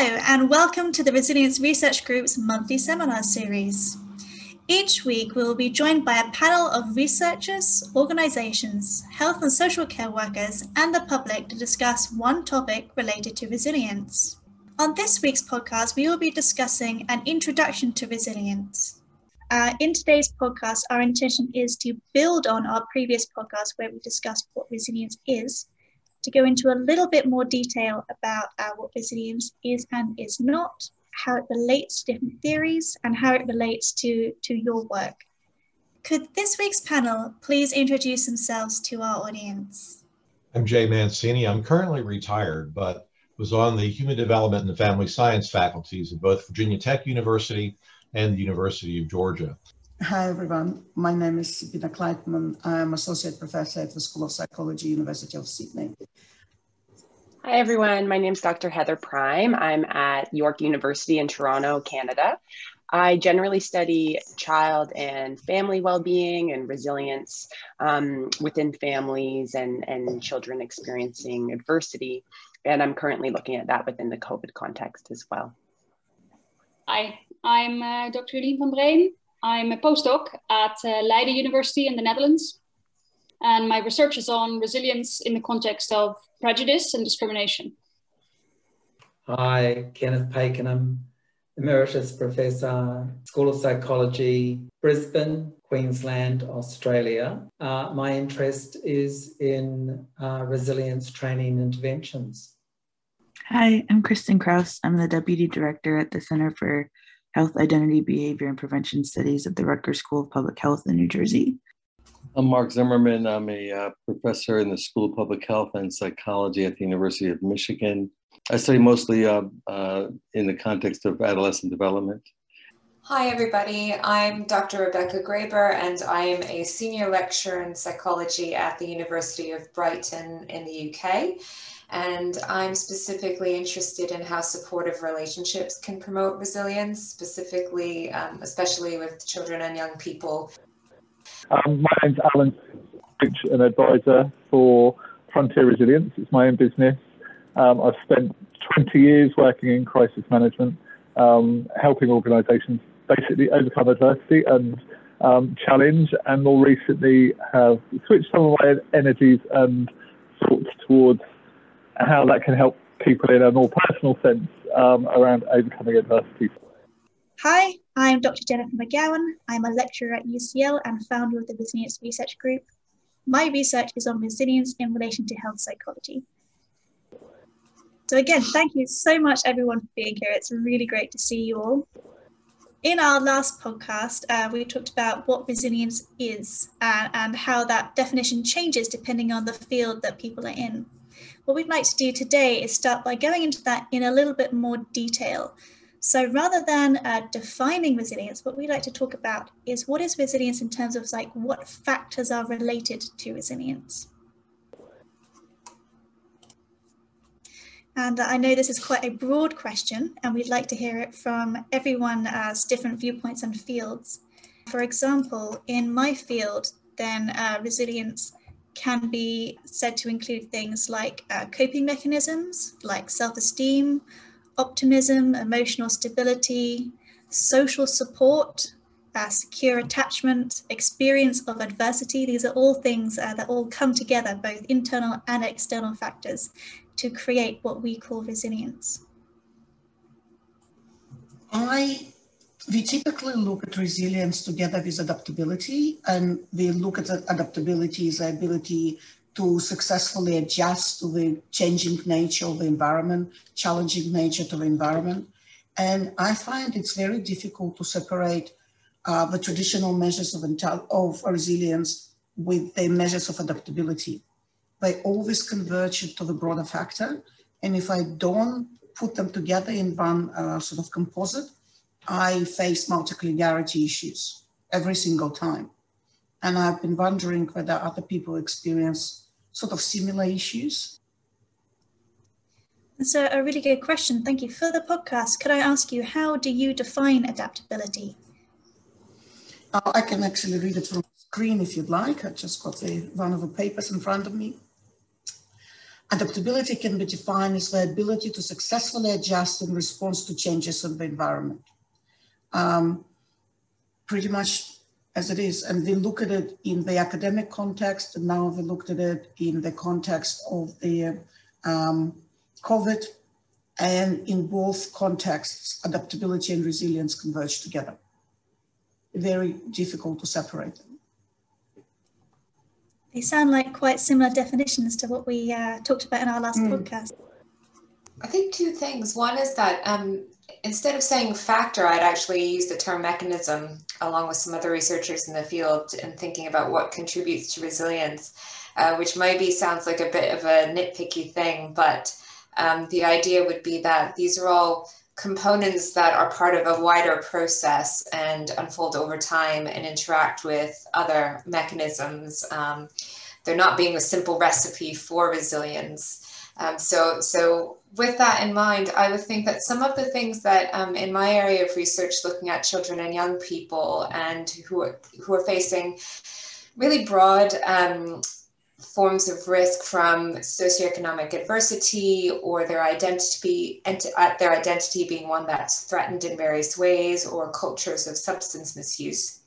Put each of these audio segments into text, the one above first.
Hello, and welcome to the Resilience Research Group's monthly seminar series. Each week, we will be joined by a panel of researchers, organisations, health and social care workers, and the public to discuss one topic related to resilience. On this week's podcast, we will be discussing an introduction to resilience. Uh, in today's podcast, our intention is to build on our previous podcast where we discussed what resilience is to go into a little bit more detail about uh, what resilience is and is not, how it relates to different theories, and how it relates to, to your work. Could this week's panel please introduce themselves to our audience? I'm Jay Mancini. I'm currently retired, but was on the Human Development and Family Science faculties at both Virginia Tech University and the University of Georgia. Hi, everyone. My name is Sabina Kleitman. I'm Associate Professor at the School of Psychology, University of Sydney. Hi, everyone. My name is Dr. Heather Prime. I'm at York University in Toronto, Canada. I generally study child and family well-being and resilience um, within families and, and children experiencing adversity. And I'm currently looking at that within the COVID context as well. Hi, I'm uh, Dr. Jolien van Breen. I'm a postdoc at uh, Leiden University in the Netherlands. And my research is on resilience in the context of prejudice and discrimination. Hi, Kenneth Pakenham, Emeritus Professor, School of Psychology, Brisbane, Queensland, Australia. Uh, my interest is in uh, resilience training interventions. Hi, I'm Kristen Krause. I'm the Deputy Director at the Center for Health, Identity, Behavior, and Prevention Studies at the Rutgers School of Public Health in New Jersey. I'm Marc Zimmerman. I'm a uh, professor in the School of Public Health and Psychology at the University of Michigan. I study mostly uh, uh, in the context of adolescent development. Hi, everybody. I'm Dr. Rebecca Graber, and I am a senior lecturer in psychology at the University of Brighton in the UK. And I'm specifically interested in how supportive relationships can promote resilience, specifically, um, especially with children and young people. Um, my name's Alan, coach and advisor for Frontier Resilience. It's my own business. Um, I've spent 20 years working in crisis management, um, helping organisations basically overcome adversity and um, challenge, and more recently have switched some of my energies and thoughts towards how that can help people in a more personal sense um, around overcoming adversity. Hi, I'm Dr. Jennifer McGowan. I'm a lecturer at UCL and founder of the Resilience Research Group. My research is on resilience in relation to health psychology. So again, thank you so much everyone for being here. It's really great to see you all. In our last podcast, uh, we talked about what resilience is and, and how that definition changes depending on the field that people are in. What we'd like to do today is start by going into that in a little bit more detail. So rather than uh, defining resilience, what we'd like to talk about is what is resilience in terms of like what factors are related to resilience. And I know this is quite a broad question, and we'd like to hear it from everyone as different viewpoints and fields. For example, in my field, then uh, resilience can be said to include things like uh, coping mechanisms, like self esteem, optimism, emotional stability, social support, uh, secure attachment, experience of adversity. These are all things uh, that all come together, both internal and external factors, to create what we call resilience. I we typically look at resilience together with adaptability, and we look at adaptability as the ability to successfully adjust to the changing nature of the environment, challenging nature to the environment. And I find it's very difficult to separate uh, the traditional measures of, of resilience with the measures of adaptability. They always converge to the broader factor. And if I don't put them together in one uh, sort of composite, I face multicollinearity issues every single time. And I've been wondering whether other people experience sort of similar issues. That's a, a really good question. Thank you. For the podcast, could I ask you, how do you define adaptability? Uh, I can actually read it from the screen if you'd like. I just got the, one of the papers in front of me. Adaptability can be defined as the ability to successfully adjust in response to changes in the environment. Um, pretty much as it is. And they look at it in the academic context, and now they looked at it in the context of the um, COVID. And in both contexts, adaptability and resilience converge together. Very difficult to separate them. They sound like quite similar definitions to what we uh, talked about in our last mm. podcast. I think two things. One is that um, instead of saying factor, I'd actually use the term mechanism along with some other researchers in the field and thinking about what contributes to resilience, uh, which maybe sounds like a bit of a nitpicky thing, but um, the idea would be that these are all components that are part of a wider process and unfold over time and interact with other mechanisms. Um, they're not being a simple recipe for resilience. Um, so, so with that in mind, I would think that some of the things that um, in my area of research, looking at children and young people and who are, who are facing really broad um, forms of risk from socioeconomic adversity or their identity uh, their identity being one that's threatened in various ways or cultures of substance misuse.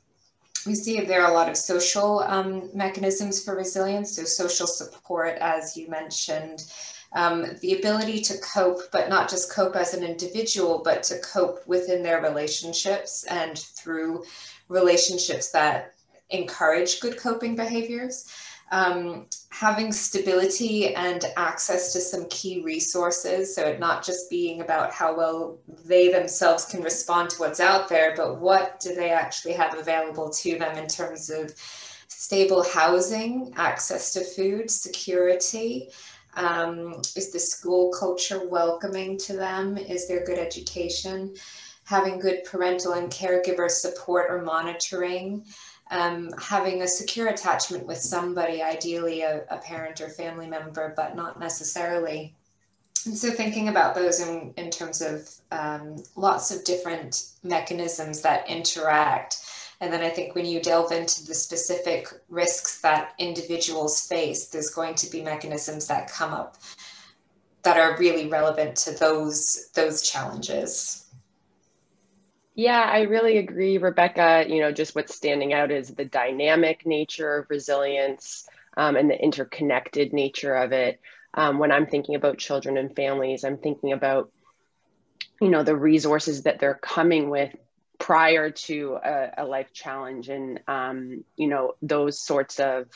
We see there are a lot of social um, mechanisms for resilience. So social support as you mentioned um, the ability to cope, but not just cope as an individual, but to cope within their relationships and through relationships that encourage good coping behaviors. Um, having stability and access to some key resources. So, it not just being about how well they themselves can respond to what's out there, but what do they actually have available to them in terms of stable housing, access to food, security, um, is the school culture welcoming to them? Is there good education? Having good parental and caregiver support or monitoring? Um, having a secure attachment with somebody, ideally a, a, parent or family member, but not necessarily. And so thinking about those in, in terms of um, lots of different mechanisms that interact and then I think when you delve into the specific risks that individuals face, there's going to be mechanisms that come up that are really relevant to those those challenges. Yeah, I really agree, Rebecca. You know, just what's standing out is the dynamic nature of resilience um, and the interconnected nature of it. Um, when I'm thinking about children and families, I'm thinking about, you know, the resources that they're coming with prior to a, a life challenge and um, you know those sorts of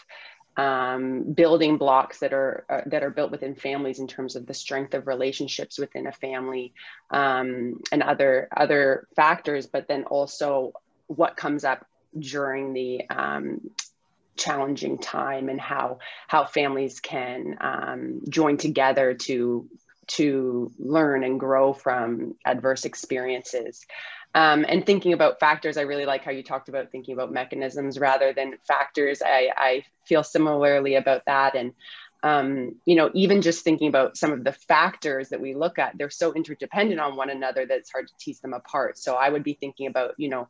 um, building blocks that are uh, that are built within families in terms of the strength of relationships within a family um, and other other factors but then also what comes up during the um, challenging time and how how families can um, join together to to learn and grow from adverse experiences um, and thinking about factors, I really like how you talked about thinking about mechanisms rather than factors. I, I feel similarly about that. And, um, you know, even just thinking about some of the factors that we look at, they're so interdependent on one another that it's hard to tease them apart. So I would be thinking about, you know,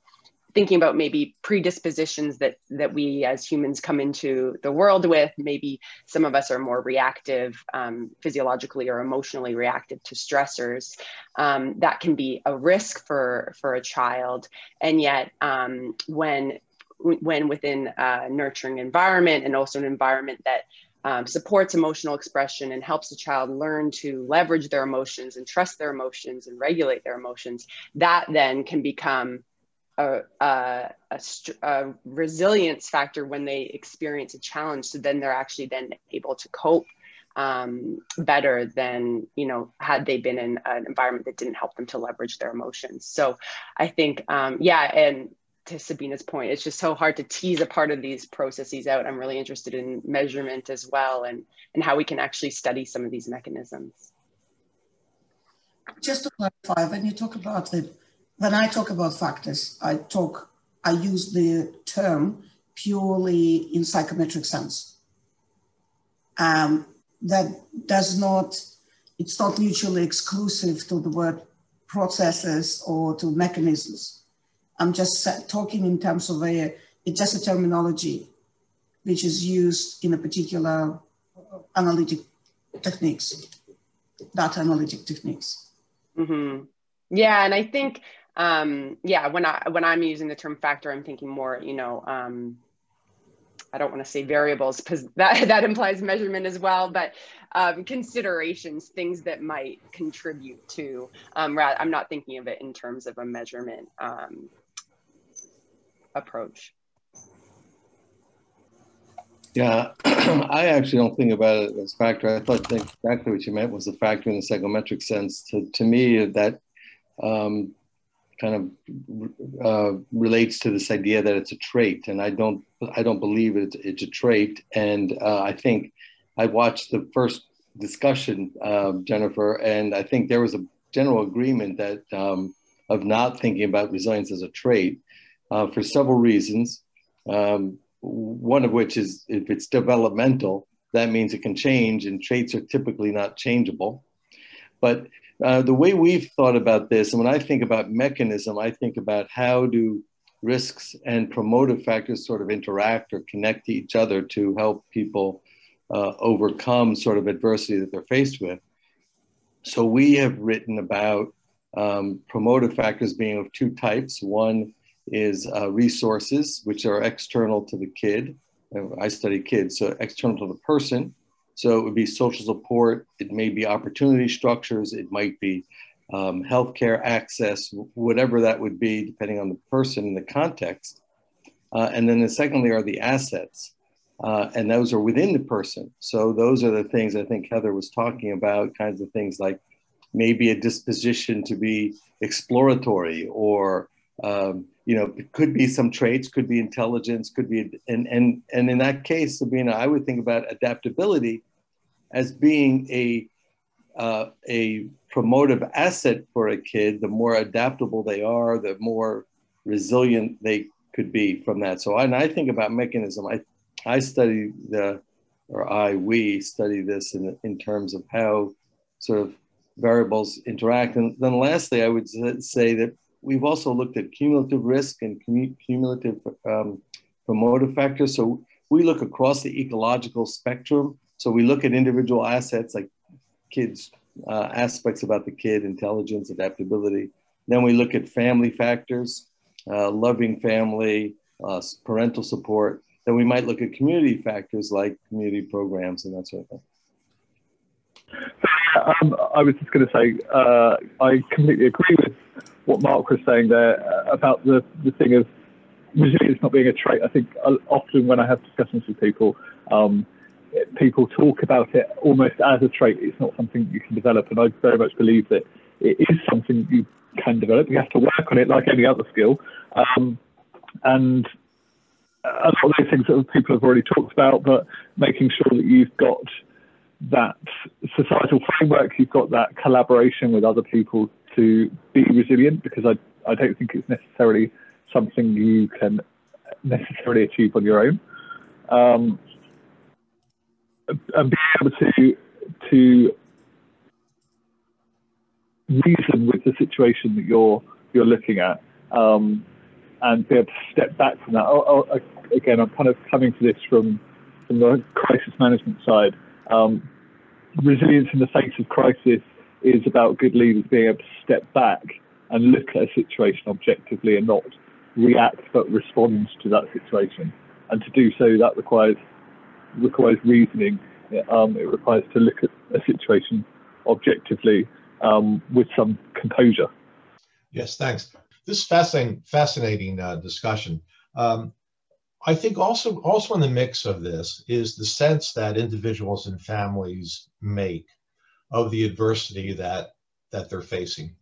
thinking about maybe predispositions that that we as humans come into the world with. Maybe some of us are more reactive um, physiologically or emotionally reactive to stressors. Um, that can be a risk for for a child. And yet um, when when within a nurturing environment and also an environment that um, supports emotional expression and helps the child learn to leverage their emotions and trust their emotions and regulate their emotions that then can become a, a, a, a, resilience factor when they experience a challenge. So then they're actually then able to cope um, better than, you know, had they been in an environment that didn't help them to leverage their emotions. So I think, um, yeah, and to Sabina's point, it's just so hard to tease a part of these processes out. I'm really interested in measurement as well and, and how we can actually study some of these mechanisms. Just to clarify, when you talk about the when I talk about factors, I talk, I use the term purely in psychometric sense. Um, that does not, it's not mutually exclusive to the word processes or to mechanisms. I'm just talking in terms of a, it's just a terminology which is used in a particular analytic techniques, data analytic techniques. Mm-hmm. Yeah, and I think um, yeah, when I when I'm using the term factor, I'm thinking more, you know, um, I don't want to say variables because that that implies measurement as well, but um, considerations, things that might contribute to. Um, I'm not thinking of it in terms of a measurement um, approach. Yeah, I actually don't think about it as factor. I thought exactly what you meant was a factor in the psychometric sense. To, to me, that um, kind of uh, relates to this idea that it's a trait, and I don't I don't believe it's, it's a trait. And uh, I think I watched the first discussion, uh, Jennifer, and I think there was a general agreement that um, of not thinking about resilience as a trait uh, for several reasons. Um, one of which is if it's developmental, that means it can change, and traits are typically not changeable. But uh, the way we've thought about this, and when I think about mechanism, I think about how do risks and promotive factors sort of interact or connect to each other to help people uh, overcome sort of adversity that they're faced with. So we have written about um, promotive factors being of two types. One is uh, resources, which are external to the kid. I study kids, so external to the person. So it would be social support, it may be opportunity structures, it might be um, healthcare access, whatever that would be, depending on the person and the context. Uh, and then the secondly are the assets, uh, and those are within the person. So those are the things I think Heather was talking about, kinds of things like maybe a disposition to be exploratory or um, you know, could be some traits, could be intelligence, could be, and and and in that case, Sabina, I would think about adaptability as being a uh, a promotive asset for a kid. The more adaptable they are, the more resilient they could be from that. So, and I think about mechanism. I I study the, or I we study this in in terms of how sort of variables interact. And then lastly, I would say that we've also looked at cumulative risk and cumulative um, promotive factors. So we look across the ecological spectrum. So we look at individual assets like kids, uh, aspects about the kid, intelligence, adaptability. Then we look at family factors, uh, loving family, uh, parental support. Then we might look at community factors like community programs and that sort of thing. Um, I was just going to say, uh, I completely agree with what Marc was saying there uh, about the, the thing of resilience not being a trait. I think uh, often when I have discussions with people, um, people talk about it almost as a trait. It's not something you can develop, and I very much believe that it is something you can develop. You have to work on it like any other skill, um, and a lot of those things that people have already talked about, but making sure that you've got that societal framework, you've got that collaboration with other people to be resilient because I, I don't think it's necessarily something you can necessarily achieve on your own. Um, and being able to to reason with the situation that you're you're looking at um, and be able to step back from that. Again, I'm kind of coming to this from from the crisis management side. Um, resilience in the face of crisis is about good leaders being able to step back and look at a situation objectively and not react but respond to that situation. And to do so, that requires requires reasoning. Um, it requires to look at a situation objectively um, with some composure. Yes, thanks. This fascinating, fascinating uh, discussion. Um, I think also also in the mix of this is the sense that individuals and families make of the adversity that that they're facing.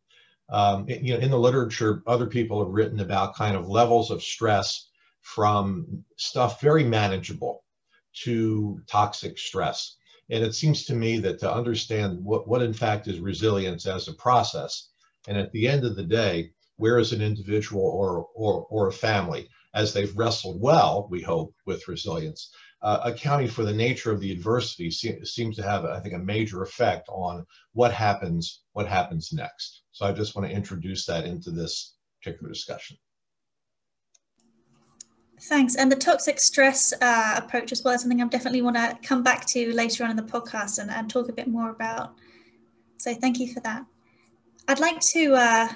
Um, you know, in the literature, other people have written about kind of levels of stress from stuff very manageable to toxic stress. And it seems to me that to understand what, what in fact is resilience as a process, and at the end of the day, where is an individual or, or, or a family as they've wrestled well, we hope, with resilience, uh, accounting for the nature of the adversity se- seems to have, I think, a major effect on what happens, what happens next. So I just want to introduce that into this particular discussion. Thanks. And the toxic stress uh, approach as well is something I definitely want to come back to later on in the podcast and, and talk a bit more about. So thank you for that. I'd like to uh,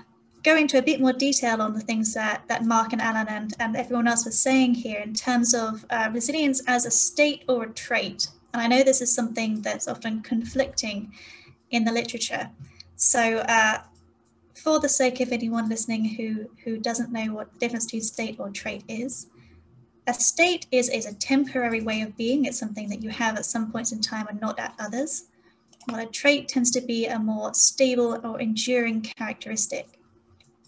go into a bit more detail on the things that, that Marc and Alan and, and everyone else was saying here in terms of uh, resilience as a state or a trait. And I know this is something that's often conflicting in the literature. So uh, for the sake of anyone listening who, who doesn't know what the difference between state or trait is, a state is, is a temporary way of being. It's something that you have at some points in time and not at others. While a trait tends to be a more stable or enduring characteristic.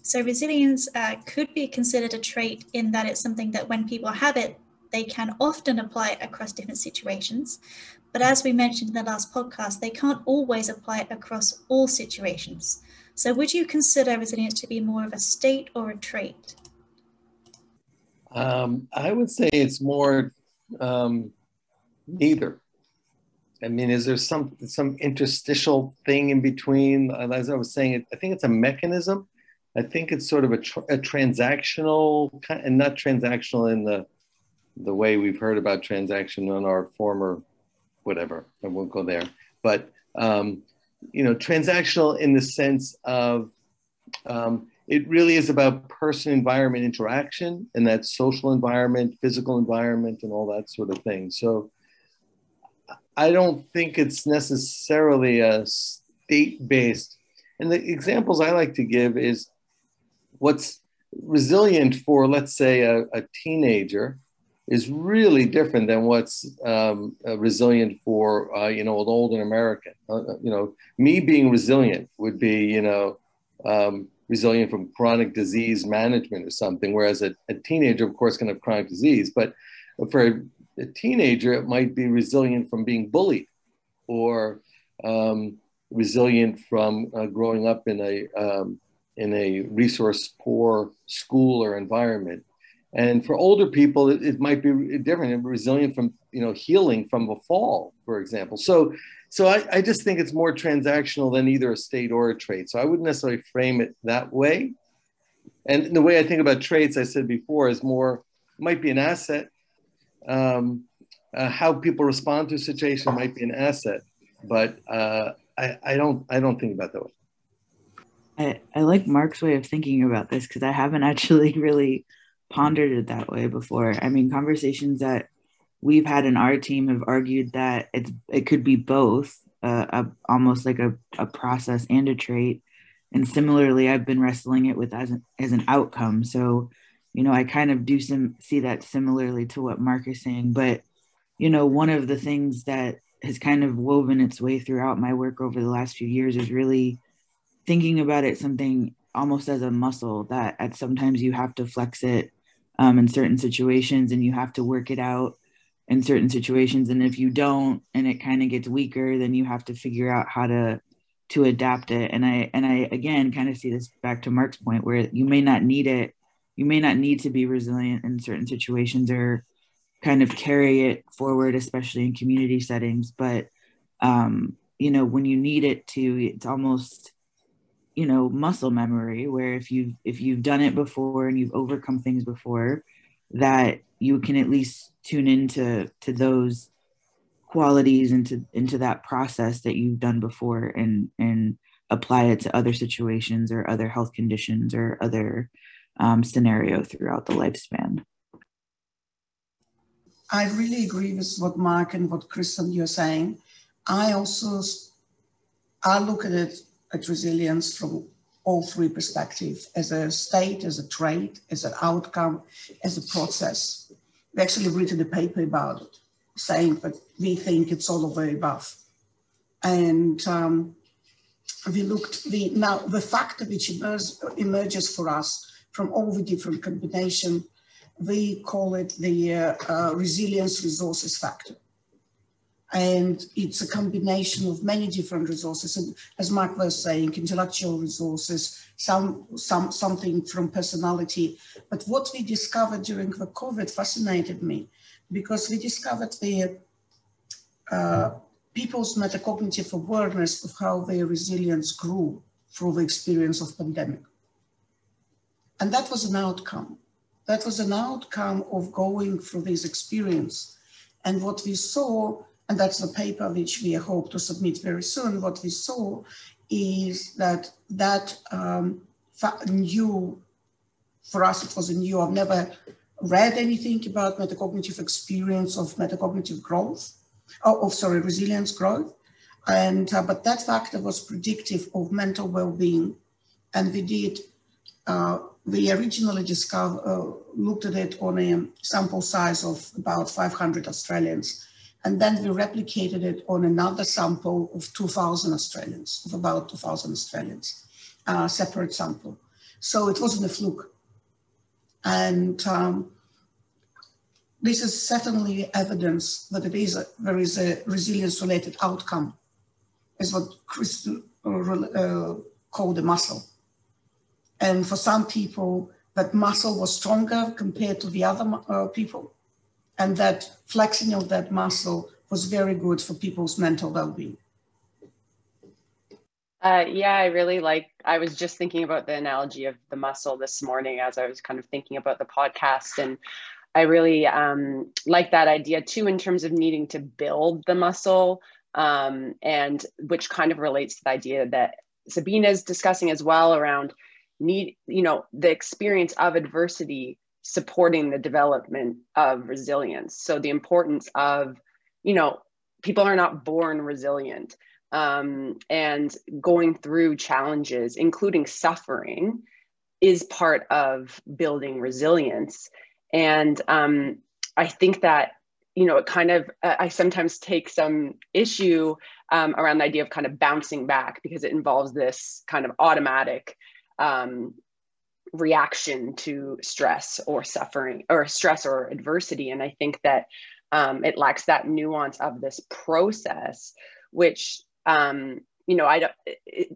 So resilience uh, could be considered a trait in that it's something that when people have it, they can often apply it across different situations. But as we mentioned in the last podcast, they can't always apply it across all situations. So would you consider resilience to be more of a state or a trait? Um, I would say it's more um, neither. I mean, is there some some interstitial thing in between? As I was saying, I think it's a mechanism I think it's sort of a, tr- a transactional and not transactional in the the way we've heard about transaction on our former whatever. I won't go there, but um, you know, transactional in the sense of um, it really is about person environment interaction and that social environment, physical environment, and all that sort of thing. So I don't think it's necessarily a state based. And the examples I like to give is what's resilient for, let's say, a, a teenager is really different than what's um, uh, resilient for, uh, you know, an older American. Uh, uh, you know, me being resilient would be, you know, um, resilient from chronic disease management or something, whereas a, a, teenager, of course, can have chronic disease. But for a, teenager, it might be resilient from being bullied or um, resilient from uh, growing up in a um, in a resource poor school or environment. And for older people, it, it might be different resilient from, you know, healing from a fall, for example. So, so I, I just think it's more transactional than either a state or a trait. So I wouldn't necessarily frame it that way. And the way I think about traits, I said before, is more might be an asset. Um, uh, how people respond to a situation might be an asset, but uh, I, I don't I don't think about that way. I, I like Marc's way of thinking about this because I haven't actually really pondered it that way before. I mean, conversations that we've had in our team have argued that it's it could be both, uh, a, almost like a, a process and a trait. And similarly, I've been wrestling it with as an, as an outcome. So, you know, I kind of do some see that similarly to what Marc is saying. But, you know, one of the things that has kind of woven its way throughout my work over the last few years is really thinking about it something almost as a muscle that at sometimes you have to flex it um, in certain situations and you have to work it out in certain situations. And if you don't and it kind of gets weaker then you have to figure out how to to adapt it. And i and i again kind of see this back to mark's point where you may not need it. You may not need to be resilient in certain situations or kind of carry it forward especially in community settings. But um you know when you need it to it's almost you know muscle memory where if you've if you've done it before and you've overcome things before that you can at least tune into to those qualities into into that process that you've done before and and apply it to other situations or other health conditions or other um, scenario throughout the lifespan i really agree with what mark and what kristen you're saying i also i look at it at resilience from all three perspectives as a state, as a trait, as an outcome, as a process. We actually written a paper about it, saying that we think it's all of the above. And um, we looked, the, now the factor which emerges, emerges for us from all the different combination, we call it the uh, uh, resilience resources factor and it's a combination of many different resources. And as mark was saying intellectual resources some some something from personality. But what we discovered during the covid fascinated me because we discovered the uh, people's metacognitive awareness of how their resilience grew through the experience of pandemic. And that was an outcome. That was an outcome of going through this experience. And what we saw, and that's the paper which we hope to submit very soon, what we saw is that that um, new, for us it was a new, I've never read anything about metacognitive experience of metacognitive growth, oh, of sorry, resilience growth. And, uh, but that factor was predictive of mental well-being. And we did, uh, we originally discovered, uh, looked at it on a sample size of about 500 Australians. And then we replicated it on another sample of 2,000 Australians, of about 2,000 Australians, uh, separate sample. So it wasn't a fluke. And um, this is certainly evidence that it is a, there is a resilience related outcome, is what Chris uh, called a muscle. And for some people, that muscle was stronger compared to the other uh, people, and that flexing of that muscle was very good for people's mental well-being. Uh, yeah, I really like. I was just thinking about the analogy of the muscle this morning as I was kind of thinking about the podcast, and I really um, like that idea too in terms of needing to build the muscle, um, and which kind of relates to the idea that Sabina is discussing as well around need, you know, the experience of adversity supporting the development of resilience. So the importance of, you know, people are not born resilient um, and going through challenges, including suffering, is part of building resilience. And um, I think that you know, it kind of, I sometimes take some issue um, around the idea of kind of bouncing back because it involves this kind of automatic um, reaction to stress or suffering or stress or adversity. And I think that um, it lacks that nuance of this process, which um, you know, I don't, it,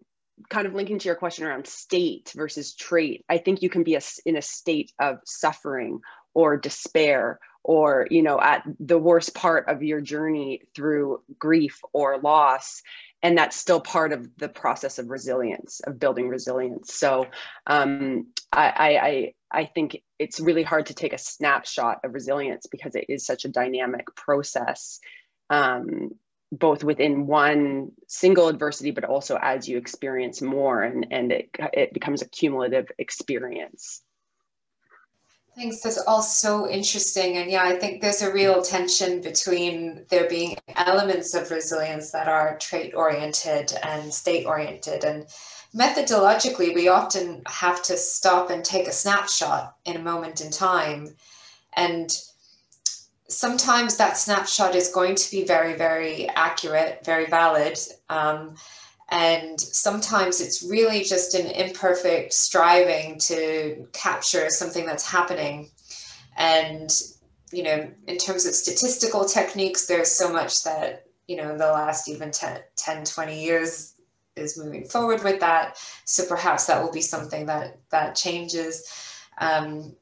kind of linking to your question around state versus trait, I think you can be a, in a state of suffering or despair or you know at the worst part of your journey through grief or loss and that's still part of the process of resilience of building resilience so um, I, I i think it's really hard to take a snapshot of resilience because it is such a dynamic process um, both within one single adversity, but also as you experience more and, and it, it becomes a cumulative experience. Thanks. That's all so interesting. And yeah, I think there's a real tension between there being elements of resilience that are trait oriented and state oriented. And methodologically, we often have to stop and take a snapshot in a moment in time and sometimes that snapshot is going to be very, very accurate, very valid. Um, and sometimes it's really just an imperfect striving to capture something that's happening. And, you know, in terms of statistical techniques, there's so much that, you know, the last even 10, 10 20 years is moving forward with that. So perhaps that will be something that, that changes. Um,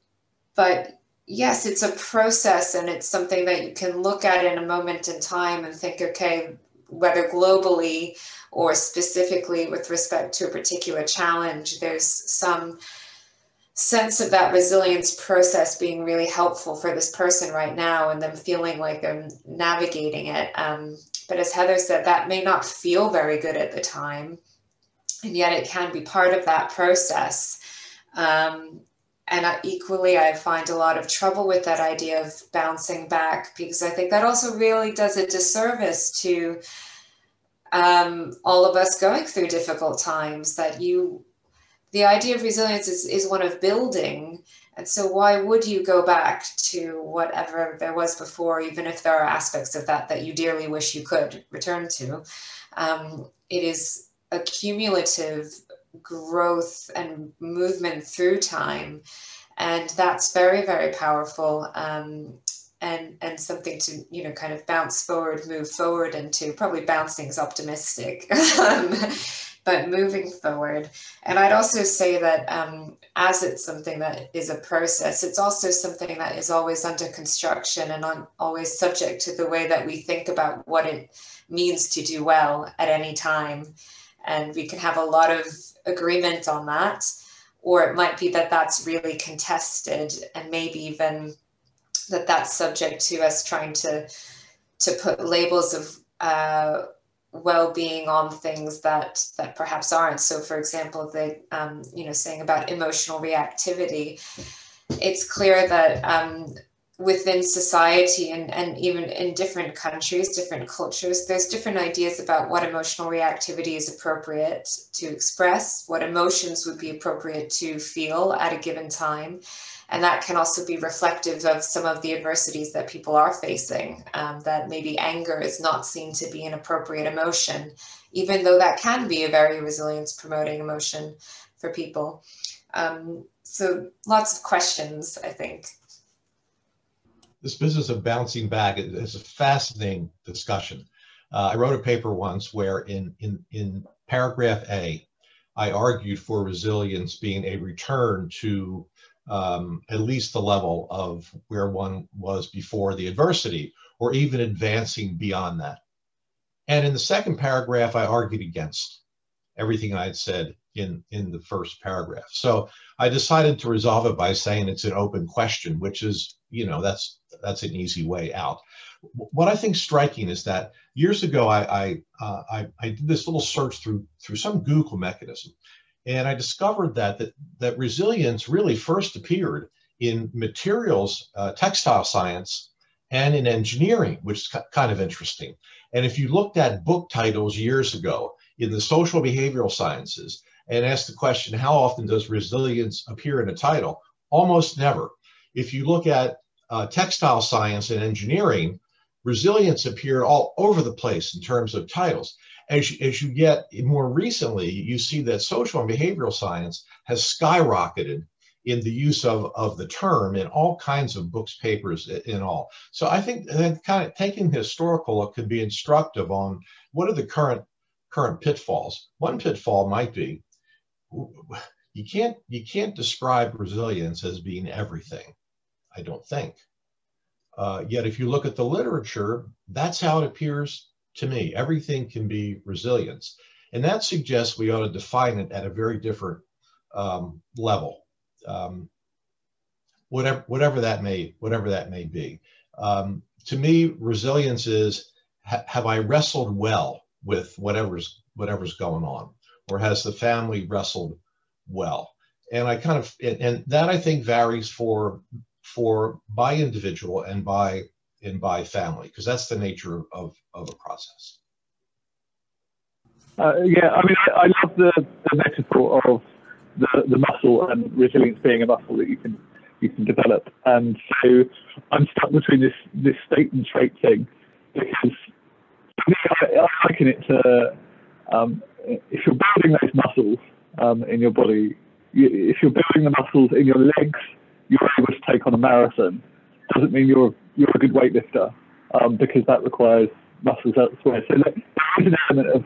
but yes, it's a process and it's something that you can look at in a moment in time and think, okay, whether globally or specifically with respect to a particular challenge, there's some sense of that resilience process being really helpful for this person right now and them feeling like they're navigating it. Um, but as Heather said, that may not feel very good at the time, and yet it can be part of that process. Um, and I, equally i find a lot of trouble with that idea of bouncing back because i think that also really does a disservice to um, all of us going through difficult times that you the idea of resilience is, is one of building and so why would you go back to whatever there was before even if there are aspects of that that you dearly wish you could return to um, it is a cumulative growth and movement through time. And that's very, very powerful. Um, and, and something to you know kind of bounce forward move forward into probably bouncing is optimistic um, but moving forward. And i'd also say that um, as it's something that is a process it's also something that is always under construction and on, always subject to the way that we think about what it means to do well at any time. And we can have a lot of agreement on that or it might be that that's really contested and maybe even that that's subject to us trying to to put labels of uh, well-being on things that that perhaps aren't. So for example the um, you know saying about emotional reactivity it's clear that um, within society and, and even in different countries different cultures there's different ideas about what emotional reactivity is appropriate to express what emotions would be appropriate to feel at a given time and that can also be reflective of some of the adversities that people are facing, um, that maybe anger is not seen to be an appropriate emotion, even though that can be a very resilience promoting emotion for people. Um, so lots of questions, I think. This business of bouncing back is a fascinating discussion. Uh, I wrote a paper once where in, in, in paragraph A, I argued for resilience being a return to um, at least the level of where one was before the adversity, or even advancing beyond that. And in the second paragraph, I argued against everything I had said in, in the first paragraph. So I decided to resolve it by saying it's an open question, which is, you know, that's that's an easy way out. What I think striking is that years ago I I, uh, I, I did this little search through through some Google mechanism, and I discovered that, that, that resilience really first appeared in materials, uh, textile science, and in engineering, which is kind of interesting. And if you looked at book titles years ago in the social behavioral sciences and asked the question, how often does resilience appear in a title? Almost never. If you look at uh, textile science and engineering, resilience appeared all over the place in terms of titles as you, as you get more recently, you see that social and behavioral science has skyrocketed in the use of, of the term in all kinds of books, papers, in all. So I think that kind of taking the historical look could be instructive on what are the current current pitfalls. One pitfall might be you can't you can't describe resilience as being everything. I don't think. Uh, yet if you look at the literature, that's how it appears to me. Everything can be resilience. And that suggests we ought to define it at a very different um, level, um, whatever, whatever, that may, whatever that may be. Um, to me, resilience is ha have I wrestled well with whatever's, whatever's going on? Or has the family wrestled well? And I kind of, and, and that I think varies for, for by individual and by and by family because that's the nature of, of a process. Uh, yeah, I mean, I, I love the, the, metaphor of the, the muscle and resilience being a muscle that you can you can develop. And so I'm stuck between this this state and trait thing because for me, I, I liken it to um, if you're building those muscles um, in your body, you, if you're building the muscles in your legs, you're able to take on a marathon. Doesn't mean you're you're a good weightlifter um, because that requires muscles elsewhere. So there is an element of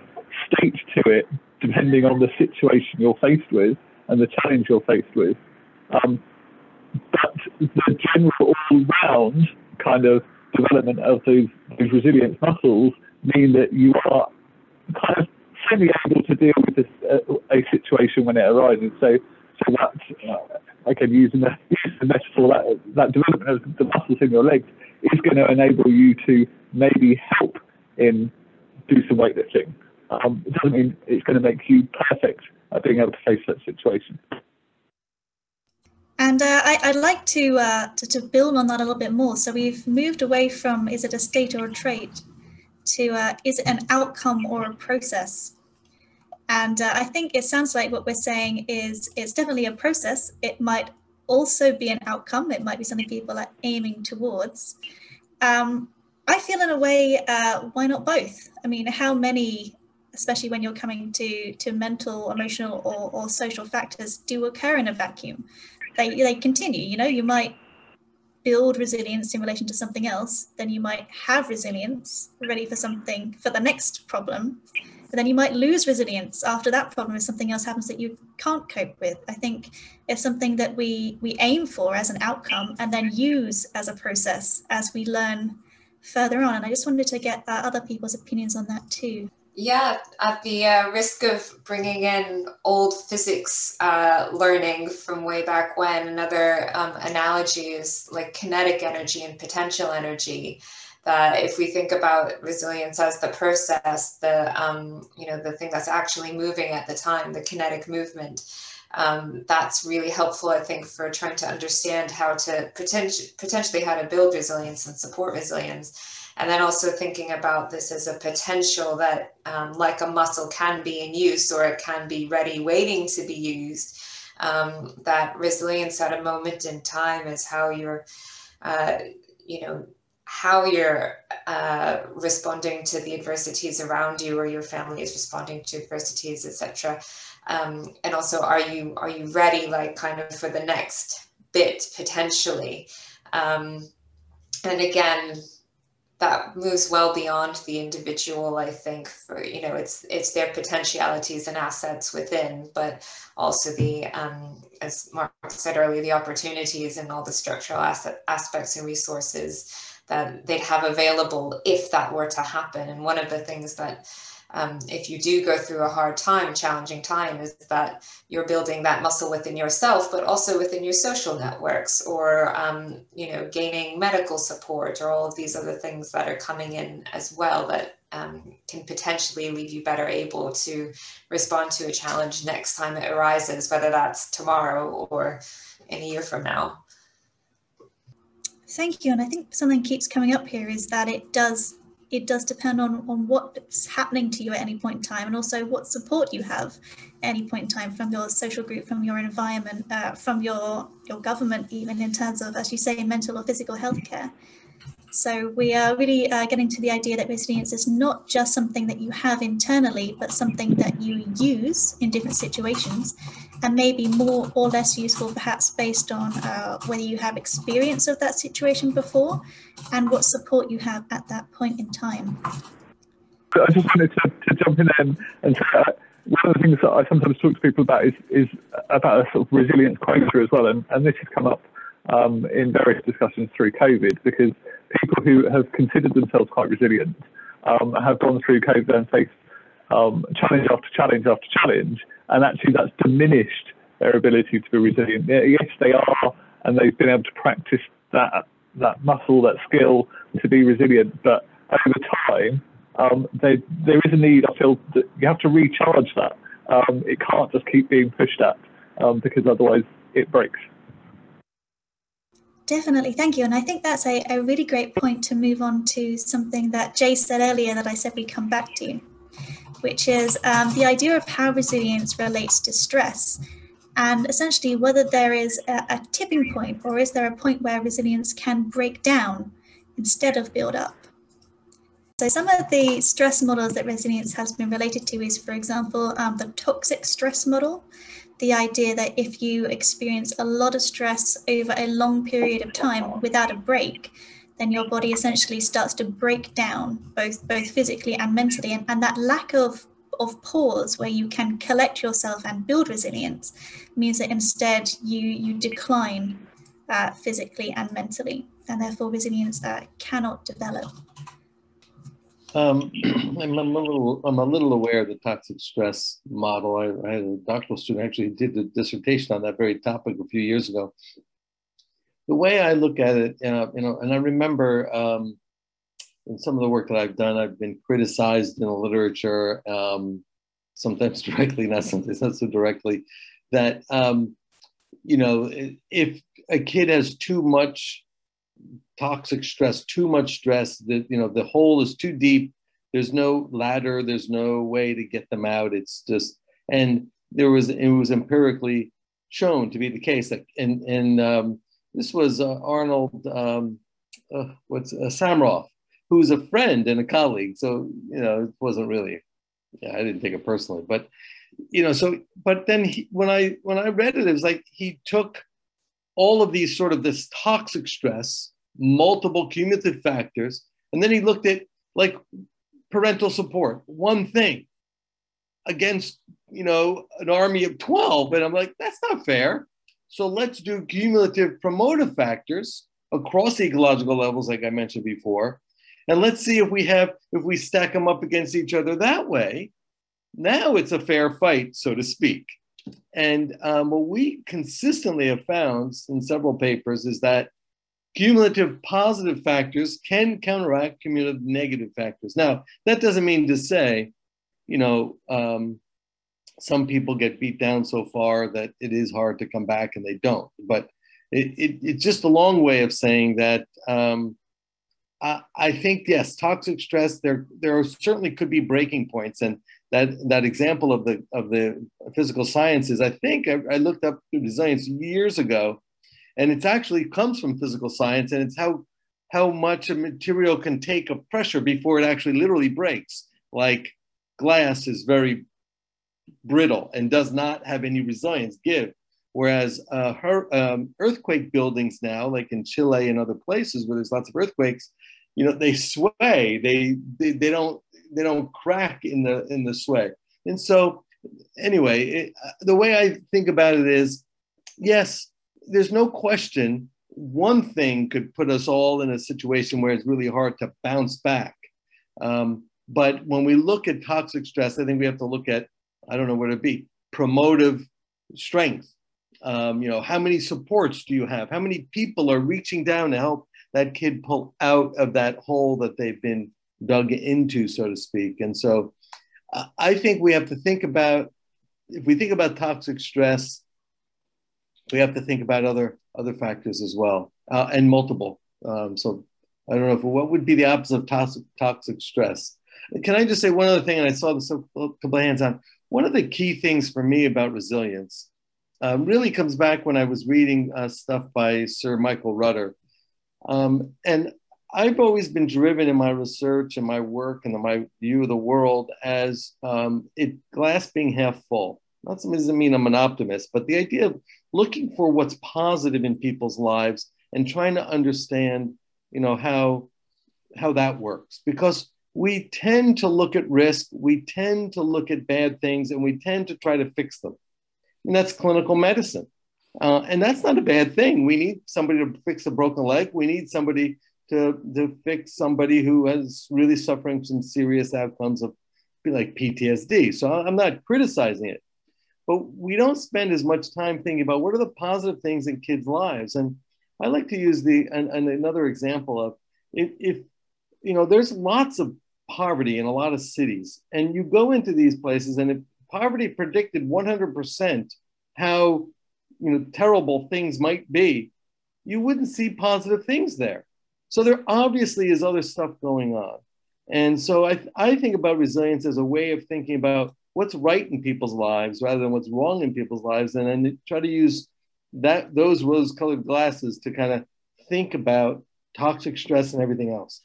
state to it, depending on the situation you're faced with and the challenge you're faced with. Um, but the general all-round kind of development of those, those resilience muscles mean that you are kind of semi able to deal with this, uh, a situation when it arises. So, so that uh, using the, using the metaphor, that, that development of the muscles in your legs is going to enable you to maybe help in do some weightlifting. Um, it doesn't mean it's going to make you perfect at being able to face that situation. And uh, I, would like to, uh, to, to build on that a little bit more. So we've moved away from is it a state or a trait to uh, is it an outcome or a process? And uh, I think it sounds like what we're saying is it's definitely a process. It might also be an outcome. It might be something people are aiming towards. Um, I feel in a way, uh, why not both? I mean, how many, especially when you're coming to, to mental, emotional or, or social factors do occur in a vacuum? They, they continue, you know, you might build resilience in relation to something else, then you might have resilience ready for something for the next problem but then you might lose resilience after that problem if something else happens that you can't cope with. I think it's something that we we aim for as an outcome and then use as a process as we learn further on. And I just wanted to get uh, other people's opinions on that too. Yeah, at the uh, risk of bringing in old physics uh, learning from way back when, another um, analogy is like kinetic energy and potential energy. That if we think about resilience as the process, the um, you know the thing that's actually moving at the time, the kinetic movement, um, that's really helpful, I think, for trying to understand how to potentially potentially how to build resilience and support resilience. And then also thinking about this as a potential that um, like a muscle can be in use or it can be ready waiting to be used um, that resilience at a moment in time is how you're uh, you know how you're uh, responding to the adversities around you or your family is responding to adversities etc um, and also are you are you ready like kind of for the next bit potentially? Um, and again that moves well beyond the individual i think for you know it's it's their potentialities and assets within but also the um, as Marc said earlier the opportunities and all the structural asset aspects and resources that they'd have available if that were to happen and one of the things that um, if you do go through a hard time, challenging time, is that you're building that muscle within yourself, but also within your social networks, or um, you know, gaining medical support, or all of these other things that are coming in as well that um, can potentially leave you better able to respond to a challenge next time it arises, whether that's tomorrow or in a year from now. Thank you. And I think something keeps coming up here is that it does it does depend on, on what's happening to you at any point in time and also what support you have at any point in time from your social group, from your environment, uh, from your, your government, even in terms of, as you say, mental or physical health care. So we are really uh, getting to the idea that resilience is not just something that you have internally, but something that you use in different situations and maybe more or less useful perhaps based on uh, whether you have experience of that situation before and what support you have at that point in time. I just wanted to, to jump in and, and uh, one of the things that I sometimes talk to people about is, is about a sort of resilience quota as well, and, and this has come up um, in various discussions through COVID because people who have considered themselves quite resilient um, have gone through COVID and faced um, challenge after challenge after challenge, and actually that's diminished their ability to be resilient. Yes, they are, and they've been able to practice that that muscle, that skill to be resilient, but over time, um, they, there is a need. I feel that you have to recharge that. Um, it can't just keep being pushed at um, because otherwise it breaks. Definitely, thank you. And I think that's a, a really great point to move on to something that Jay said earlier that I said we'd come back to, which is um, the idea of how resilience relates to stress and essentially whether there is a, a tipping point or is there a point where resilience can break down instead of build up. So some of the stress models that resilience has been related to is, for example, um, the toxic stress model, the idea that if you experience a lot of stress over a long period of time without a break, then your body essentially starts to break down both both physically and mentally. And, and that lack of of pause where you can collect yourself and build resilience means that instead you you decline uh, physically and mentally and therefore resilience uh, cannot develop um, I'm, a little, I'm a little aware of the toxic stress model. I, I, had a doctoral student actually did a dissertation on that very topic a few years ago. The way I look at it, uh, you know, and I remember um, in some of the work that I've done, I've been criticized in the literature, um, sometimes directly, not sometimes not so directly, that um, you know, if a kid has too much toxic stress, too much stress, that you know the hole is too deep. There's no ladder. There's no way to get them out. It's just and there was it was empirically shown to be the case that and and um, this was uh, Arnold um, uh, what's uh, Sameroff, who's a friend and a colleague. So you know it wasn't really. Yeah, I didn't take it personally, but you know so but then he, when I when I read it, it was like he took all of these sort of this toxic stress multiple cumulative factors. And then he looked at like parental support, one thing against, you know, an army of 12. And I'm like, that's not fair. So let's do cumulative promotive factors across ecological levels, like I mentioned before. and let's see if we have if we stack them up against each other that way. Now it's a fair fight, so to speak. And um, what we consistently have found in several papers is that cumulative positive factors can counteract cumulative negative factors. Now, that doesn't mean to say, you know, um, some people get beat down so far that it is hard to come back and they don't. But it, it, it's just a long way of saying that um, I, I, think yes, toxic stress. There there certainly could be breaking points, and that that example of the of the physical sciences. I think I, I looked up through science years ago, and it actually comes from physical science, and it's how how much a material can take a pressure before it actually literally breaks. Like glass is very brittle and does not have any resilience give. Whereas uh, her, um, earthquake buildings now, like in Chile and other places where there's lots of earthquakes, you know, they sway. They, they, they don't they don't crack in the in the sway. And so, anyway, it, the way I think about it is, yes, there's no question. One thing could put us all in a situation where it's really hard to bounce back. Um, but when we look at toxic stress, I think we have to look at I don't know what it'd be, promotive strength. Um, you know, how many supports do you have? How many people are reaching down to help that kid pull out of that hole that they've been dug into, so to speak? And so uh, I think we have to think about, if we think about toxic stress, we have to think about other other factors as well, uh, and multiple. Um, so I don't know if, what would be the opposite of toxic, toxic stress. Can I just say one other thing? And I saw this a couple of hands on. One of the key things for me about resilience uh, really comes back when I was reading uh, stuff by Sir Michael Rutter. Um, and I've always been driven in my research and my work and my view of the world as um, it glass being half full. Not something doesn't mean I'm an optimist, but the idea of looking for what's positive in people's lives and trying to understand, you know, how how that works. Because we tend to look at risk, we tend to look at bad things, and we tend to try to fix them. And that's clinical medicine. Uh, and that's not a bad thing. We need somebody to fix a broken leg. We need somebody to, to fix somebody who is really suffering some serious outcomes of like PTSD. So I'm not criticizing it, but we don't spend as much time thinking about what are the positive things in kids' lives. And I like to use the and, and another example of if, if you know there's lots of poverty in a lot of cities. And you go into these places, and if poverty predicted 100% how you know terrible things might be, you wouldn't see positive things there. So there obviously is other stuff going on. And so I, I think about resilience as a way of thinking about what's right in people's lives rather than what's wrong in people's lives, and then try to use that those rose-colored glasses to kind of think about toxic stress and everything else.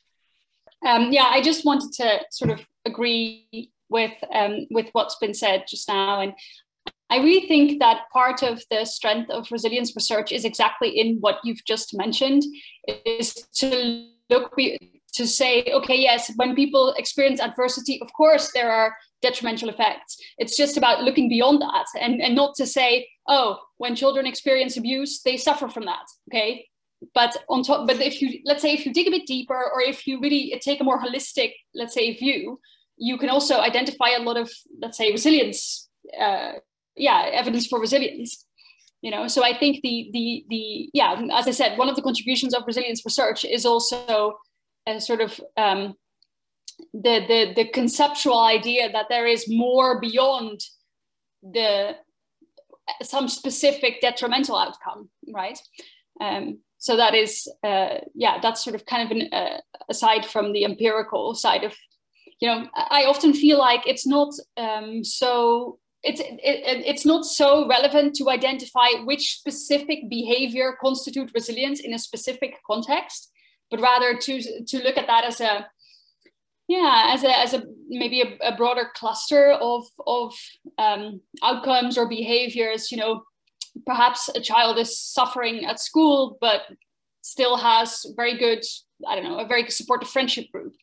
Um, yeah, I just wanted to sort of agree with um, with what's been said just now, and I really think that part of the strength of resilience research is exactly in what you've just mentioned, is to look to say, okay, yes, when people experience adversity, of course there are detrimental effects. It's just about looking beyond that and, and not to say, oh, when children experience abuse, they suffer from that. Okay but on top but if you let's say if you dig a bit deeper or if you really take a more holistic let's say view you can also identify a lot of let's say resilience uh, yeah evidence for resilience you know so i think the the the yeah as i said one of the contributions of resilience research is also a sort of um, the the the conceptual idea that there is more beyond the some specific detrimental outcome right? Um, so that is uh, yeah that's sort of kind of an uh, aside from the empirical side of you know i often feel like it's not um, so it's it, it's not so relevant to identify which specific behavior constitute resilience in a specific context but rather to to look at that as a yeah as a as a maybe a, a broader cluster of of um, outcomes or behaviors. You know perhaps a child is suffering at school but still has very good i don't know a very supportive friendship group.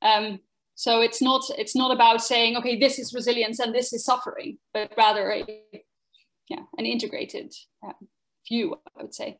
Um, so it's not it's not about saying okay this is resilience and this is suffering but rather a yeah an integrated uh, view i would say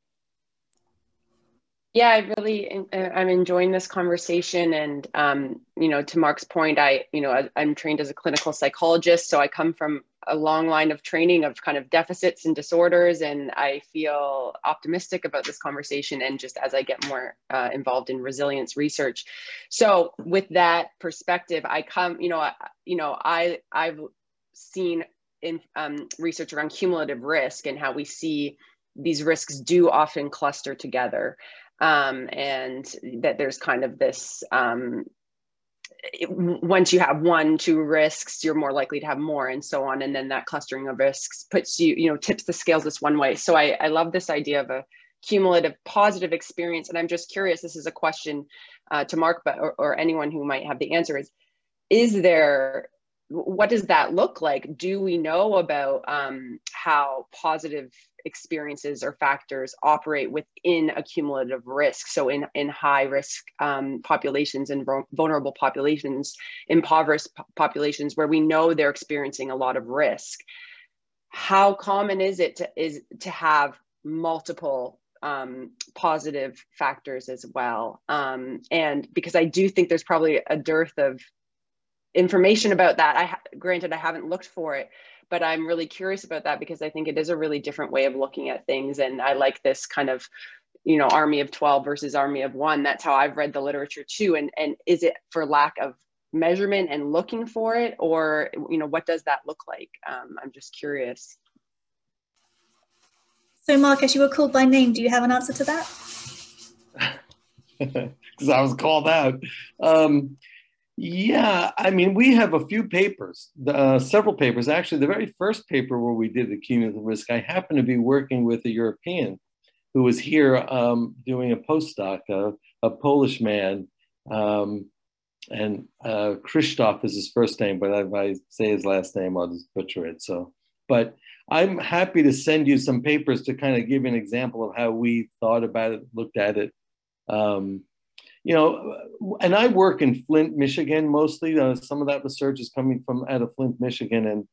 Yeah, I really uh, I'm enjoying this conversation, and um, you know, to Marc's point, I you know I'm trained as a clinical psychologist, so I come from a long line of training of kind of deficits and disorders, and I feel optimistic about this conversation. And just as I get more uh, involved in resilience research, so with that perspective, I come, you know, I, you know, I I've seen in um, research around cumulative risk and how we see these risks do often cluster together um, and that there's kind of this um, it, once you have one two risks you're more likely to have more and so on. And then that clustering of risks puts you you know tips the scales this one way. So i, I love this idea of a cumulative positive experience. And i'm just curious this is a question uh, to Marc but or, or anyone who might have the answer is is there what does that look like? Do we know about um, how positive experiences or factors operate within a cumulative risk? So, in, in high risk um, populations and vulnerable populations, impoverished populations where we know they're experiencing a lot of risk, how common is it to, is, to have multiple um, positive factors as well? Um, and because I do think there's probably a dearth of information about that. I granted I haven't looked for it, but I'm really curious about that because I think it is a really different way of looking at things, and I like this kind of you know army of 12 versus army of one. That's how i've read the literature too and and is it for lack of measurement and looking for it or you know what does that look like? Um, i'm just curious. So marcus you were called by name. Do you have an answer to that? Because i was called out. Um, yeah, I mean, we have a few papers, uh, several papers. Actually, the very first paper where we did the cumulative risk, I happened to be working with a European who was here um, doing a postdoc, uh, a Polish man. Um, and uh, Krzysztof is his first name, but if I say his last name, I'll just butcher it. So, but I'm happy to send you some papers to kind of give an example of how we thought about it, looked at it. Um, you know, and I work in Flint, Michigan mostly. Uh, some of that research is coming from out of Flint, Michigan, and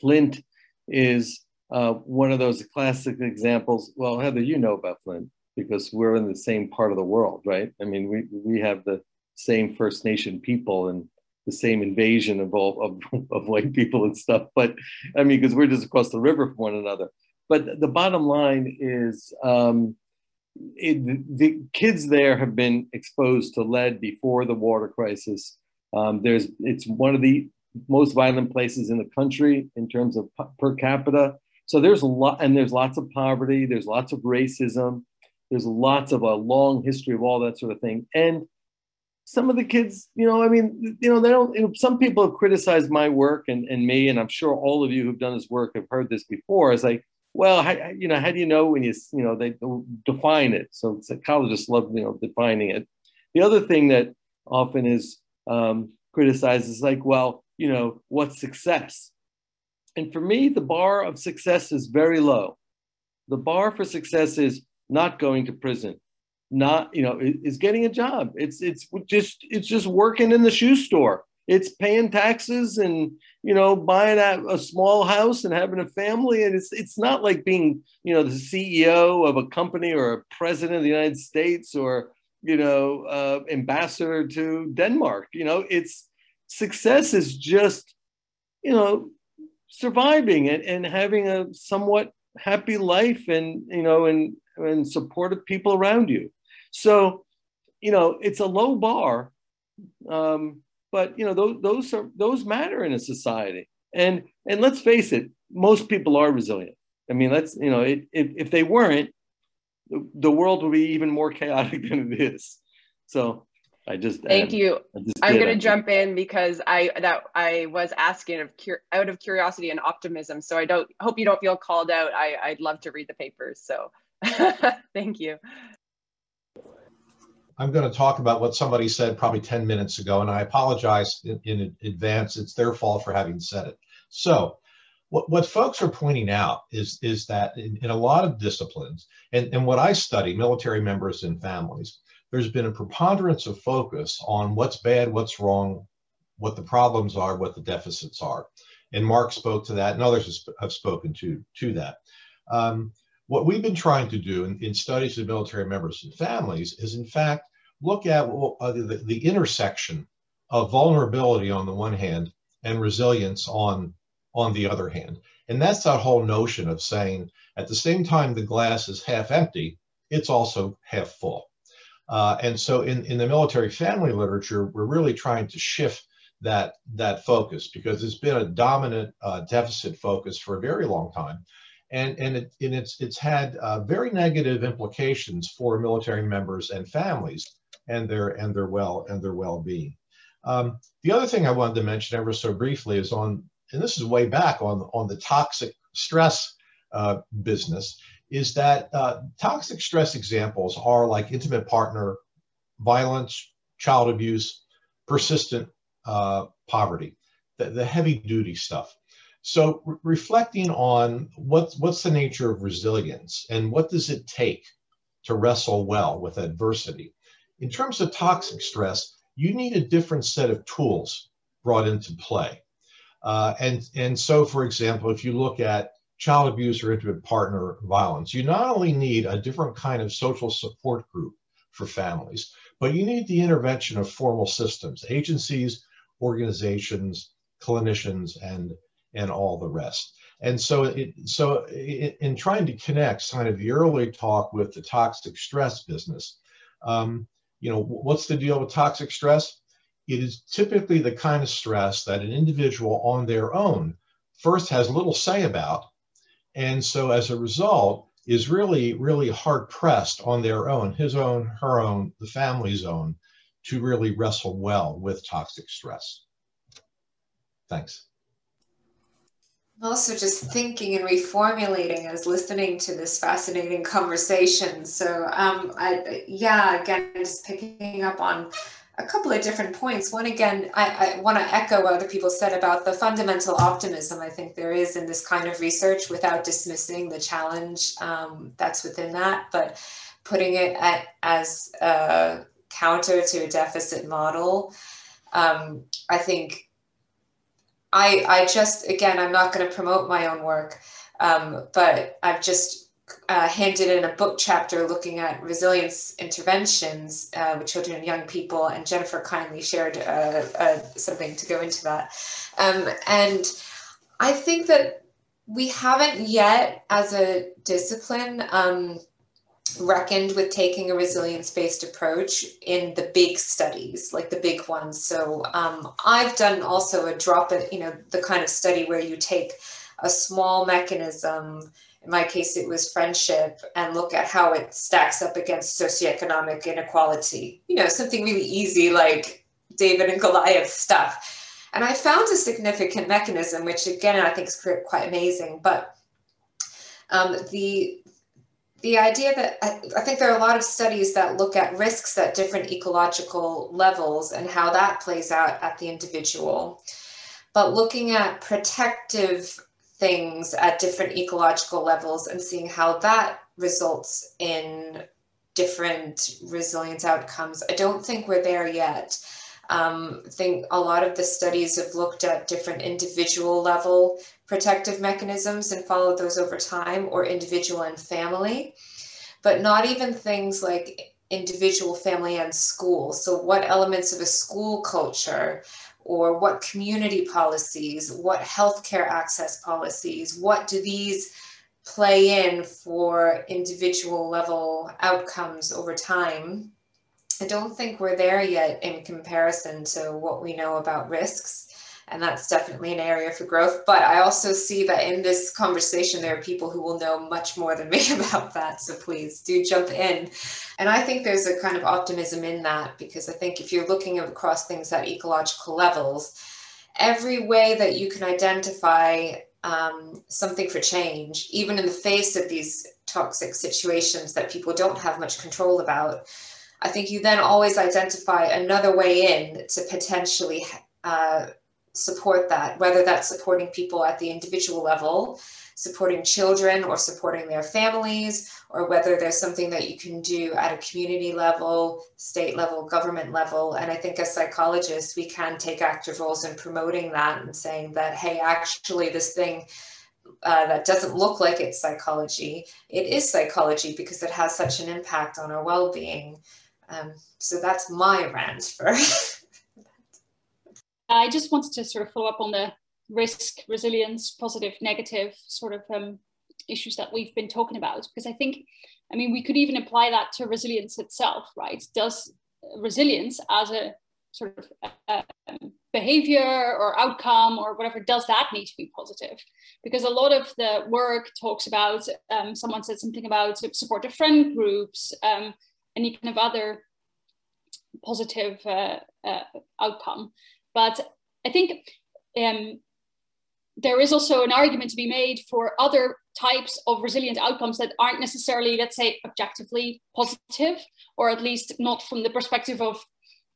Flint is uh, one of those classic examples. Well, Heather, you know about Flint because we're in the same part of the world, right? I mean, we we have the same First Nation people and the same invasion of all of, of white people and stuff. But I mean, because we're just across the river from one another. But the bottom line is. Um, it, the kids there have been exposed to lead before the water crisis. Um, there's it's one of the most violent places in the country in terms of per capita. So there's a lot, and there's lots of poverty. There's lots of racism. There's lots of a long history of all that sort of thing. And some of the kids, you know, I mean, you know, they don't. You know, some people have criticized my work and, and me, and I'm sure all of you who've done this work have heard this before. Is like, well, how, you know, how do you know when you, you know, they define it? So psychologists love, you know, defining it. The other thing that often is um, criticized is like, well, you know, what's success? And for me, the bar of success is very low. The bar for success is not going to prison, not, you know, is getting a job. It's it's just it's just working in the shoe store it's paying taxes and you know buying a, a, small house and having a family. And it's it's not like being you know the ceo of a company or a president of the united states or you know uh, ambassador to denmark. You know it's success is just you know surviving and, and having a somewhat happy life and you know and and supportive people around you. So you know it's a low bar um, but you know those those are those matter in a society. And and let's face it most people are resilient. I mean let's you know it, if, if they weren't the world would be even more chaotic than it is. So i just thank um, you. I'm going to jump in because i that i was asking of out of curiosity and optimism. So i don't hope you don't feel called out. I i'd love to read the papers. So thank you I'm going to talk about what somebody said probably 10 minutes ago, and I apologize in, in advance. It's their fault for having said it. So, what, what folks are pointing out is, is that in, in a lot of disciplines, and, and what I study, military members and families, there's been a preponderance of focus on what's bad, what's wrong, what the problems are, what the deficits are. And Marc spoke to that, and others have spoken to, to that. Um, what we've been trying to do in, in studies of military members and families is, in fact, look at uh, the, the intersection of vulnerability on the one hand and resilience on, on the other hand. And that's that whole notion of saying at the same time the glass is half empty, it's also half full. Uh, and so in, in the military family literature, we're really trying to shift that, that focus because it's been a dominant uh, deficit focus for a very long time and and, it, and it's it's had uh, very negative implications for military members and families and their and their well and their well-being. Um, the other thing I wanted to mention ever so briefly is on, and this is way back on on the toxic stress uh, business, is that uh, toxic stress examples are like intimate partner violence, child abuse, persistent uh, poverty, the, the heavy duty stuff. So re reflecting on what's, what's the nature of resilience and what does it take to wrestle well with adversity. In terms of toxic stress, you need a different set of tools brought into play. Uh, and, and so, for example, if you look at child abuse or intimate partner violence, you not only need a different kind of social support group for families, but you need the intervention of formal systems, agencies, organizations, clinicians, and and all the rest. And so, it, so in trying to connect kind of the early talk with the toxic stress business, um, you know, what's the deal with toxic stress? It is typically the kind of stress that an individual on their own first has little say about. And so as a result, is really, really hard pressed on their own, his own, her own, the family's own, to really wrestle well with toxic stress. Thanks also just thinking and reformulating as listening to this fascinating conversation. So, um, I, yeah, again, just picking up on a couple of different points. One, again, I, I want to echo what other people said about the fundamental optimism I think there is in this kind of research without dismissing the challenge um, that's within that, but putting it at, as a counter to a deficit model. Um, I think I, I just, again, I'm not going to promote my own work, um, but I've just uh, handed in a book chapter looking at resilience interventions uh, with children and young people, and Jennifer kindly shared uh, uh something to go into that. Um, and I think that we haven't yet, as a discipline, um, reckoned with taking a resilience-based approach in the big studies, like the big ones. So um, I've done also a drop, in, you know, the kind of study where you take a small mechanism, in my case it was friendship, and look at how it stacks up against socioeconomic inequality. You know, something really easy like David and Goliath stuff. And I found a significant mechanism, which again, I think is quite amazing, but um, the the idea that I think there are a lot of studies that look at risks at different ecological levels and how that plays out at the individual. But looking at protective things at different ecological levels and seeing how that results in different resilience outcomes, I don't think we're there yet. Um, I think a lot of the studies have looked at different individual level protective mechanisms and followed those over time or individual and family, but not even things like individual, family, and school. So, what elements of a school culture or what community policies, what healthcare access policies, what do these play in for individual level outcomes over time? I don't think we're there yet in comparison to what we know about risks and that's definitely an area for growth. But I also see that in this conversation, there are people who will know much more than me about that. So please do jump in. And I think there's a kind of optimism in that because I think if you're looking across things at ecological levels, every way that you can identify um, something for change, even in the face of these toxic situations that people don't have much control about, I think you then always identify another way in to potentially uh, support that, whether that's supporting people at the individual level, supporting children or supporting their families, or whether there's something that you can do at a community level, state level, government level. And I think as psychologists, we can take active roles in promoting that and saying that, hey, actually, this thing uh, that doesn't look like it's psychology, it is psychology because it has such an impact on our well-being. Um, so that's my rant for. I just wanted to sort of follow up on the risk, resilience, positive, negative sort of um, issues that we've been talking about, because I think, I mean, we could even apply that to resilience itself, right? Does resilience as a sort of um, behavior or outcome or whatever, does that need to be positive? Because a lot of the work talks about, um, someone said something about supportive friend groups, um, any kind of other positive uh, uh, outcome. But I think um, there is also an argument to be made for other types of resilient outcomes that aren't necessarily, let's say, objectively positive, or at least not from the perspective of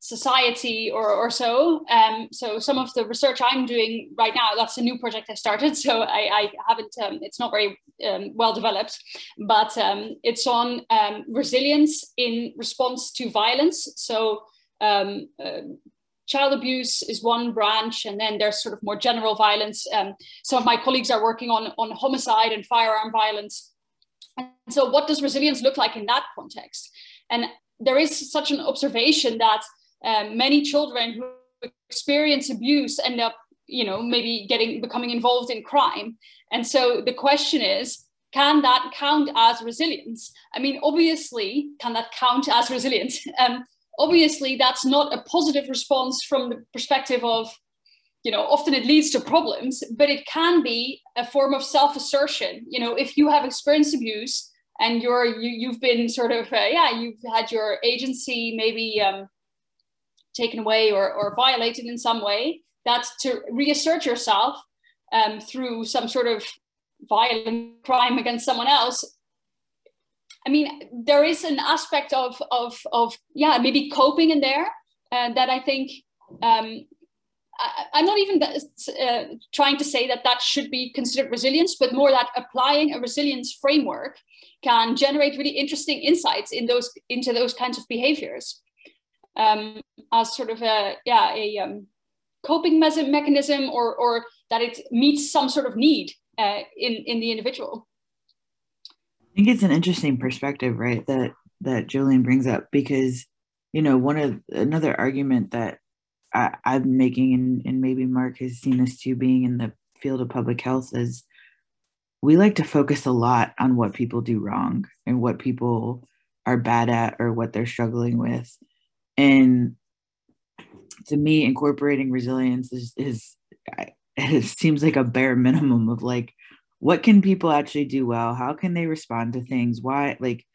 society or, or so. Um, so some of the research I'm doing right now, that's a new project I started. So I, I haven't, um, it's not very um, well developed, but um, it's on um, resilience in response to violence. So um, uh, child abuse is one branch, and then there's sort of more general violence. some of my colleagues are working on, on homicide and firearm violence. And so what does resilience look like in that context? And there is such an observation that um, many children who experience abuse end up you know maybe getting becoming involved in crime and so the question is can that count as resilience i mean obviously can that count as resilience um, obviously that's not a positive response from the perspective of you know often it leads to problems but it can be a form of self-assertion you know if you have experienced abuse and you're you, you've been sort of uh, yeah you've had your agency maybe um, taken away or, or violated in some way, that's to reassert yourself um, through some sort of violent crime against someone else. I mean, there is an aspect of, of, of yeah, maybe coping in there uh, that I think um, I, am not even uh, trying to say that that should be considered resilience, but more that applying a resilience framework can generate really interesting insights in those into those kinds of behaviors um, as sort of a yeah a um, coping mechanism or or that it meets some sort of need uh, in in the individual. Think it's an interesting perspective, right? That that Jolene brings up because you know one of another argument that I, I'm making, and, and maybe Marc has seen this too, being in the field of public health, is we like to focus a lot on what people do wrong and what people are bad at or what they're struggling with and to me incorporating resilience is is it seems like a bare minimum of like what can people actually do well? How can they respond to things? Why like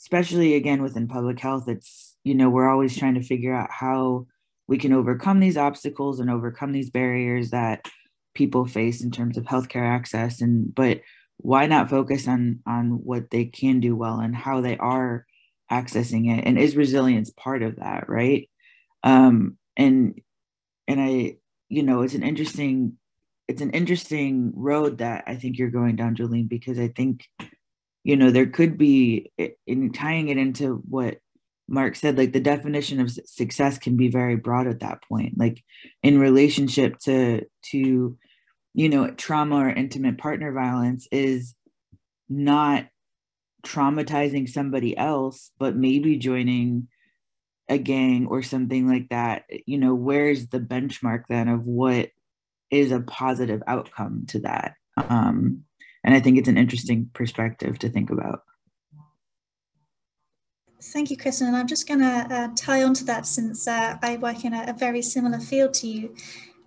especially again within public health it's you know we're always trying to figure out how we can overcome these obstacles and overcome these barriers that people face in terms of healthcare access. And but why not focus on on what they can do well and how they are accessing it? And is resilience part of that right? Um and and i you know it's an interesting it's an interesting road that i think you're going down jolene because i think you know there could be in tying it into what Marc said like the definition of success can be very broad at that point like in relationship to to you know trauma or intimate partner violence is not traumatizing somebody else, but maybe joining a gang or something like that, you know, where's the benchmark then of what is a positive outcome to that? Um, and I think it's an interesting perspective to think about. Thank you, Kristen. And I'm just going to uh, tie on to that since uh, I work in a, a, very similar field to you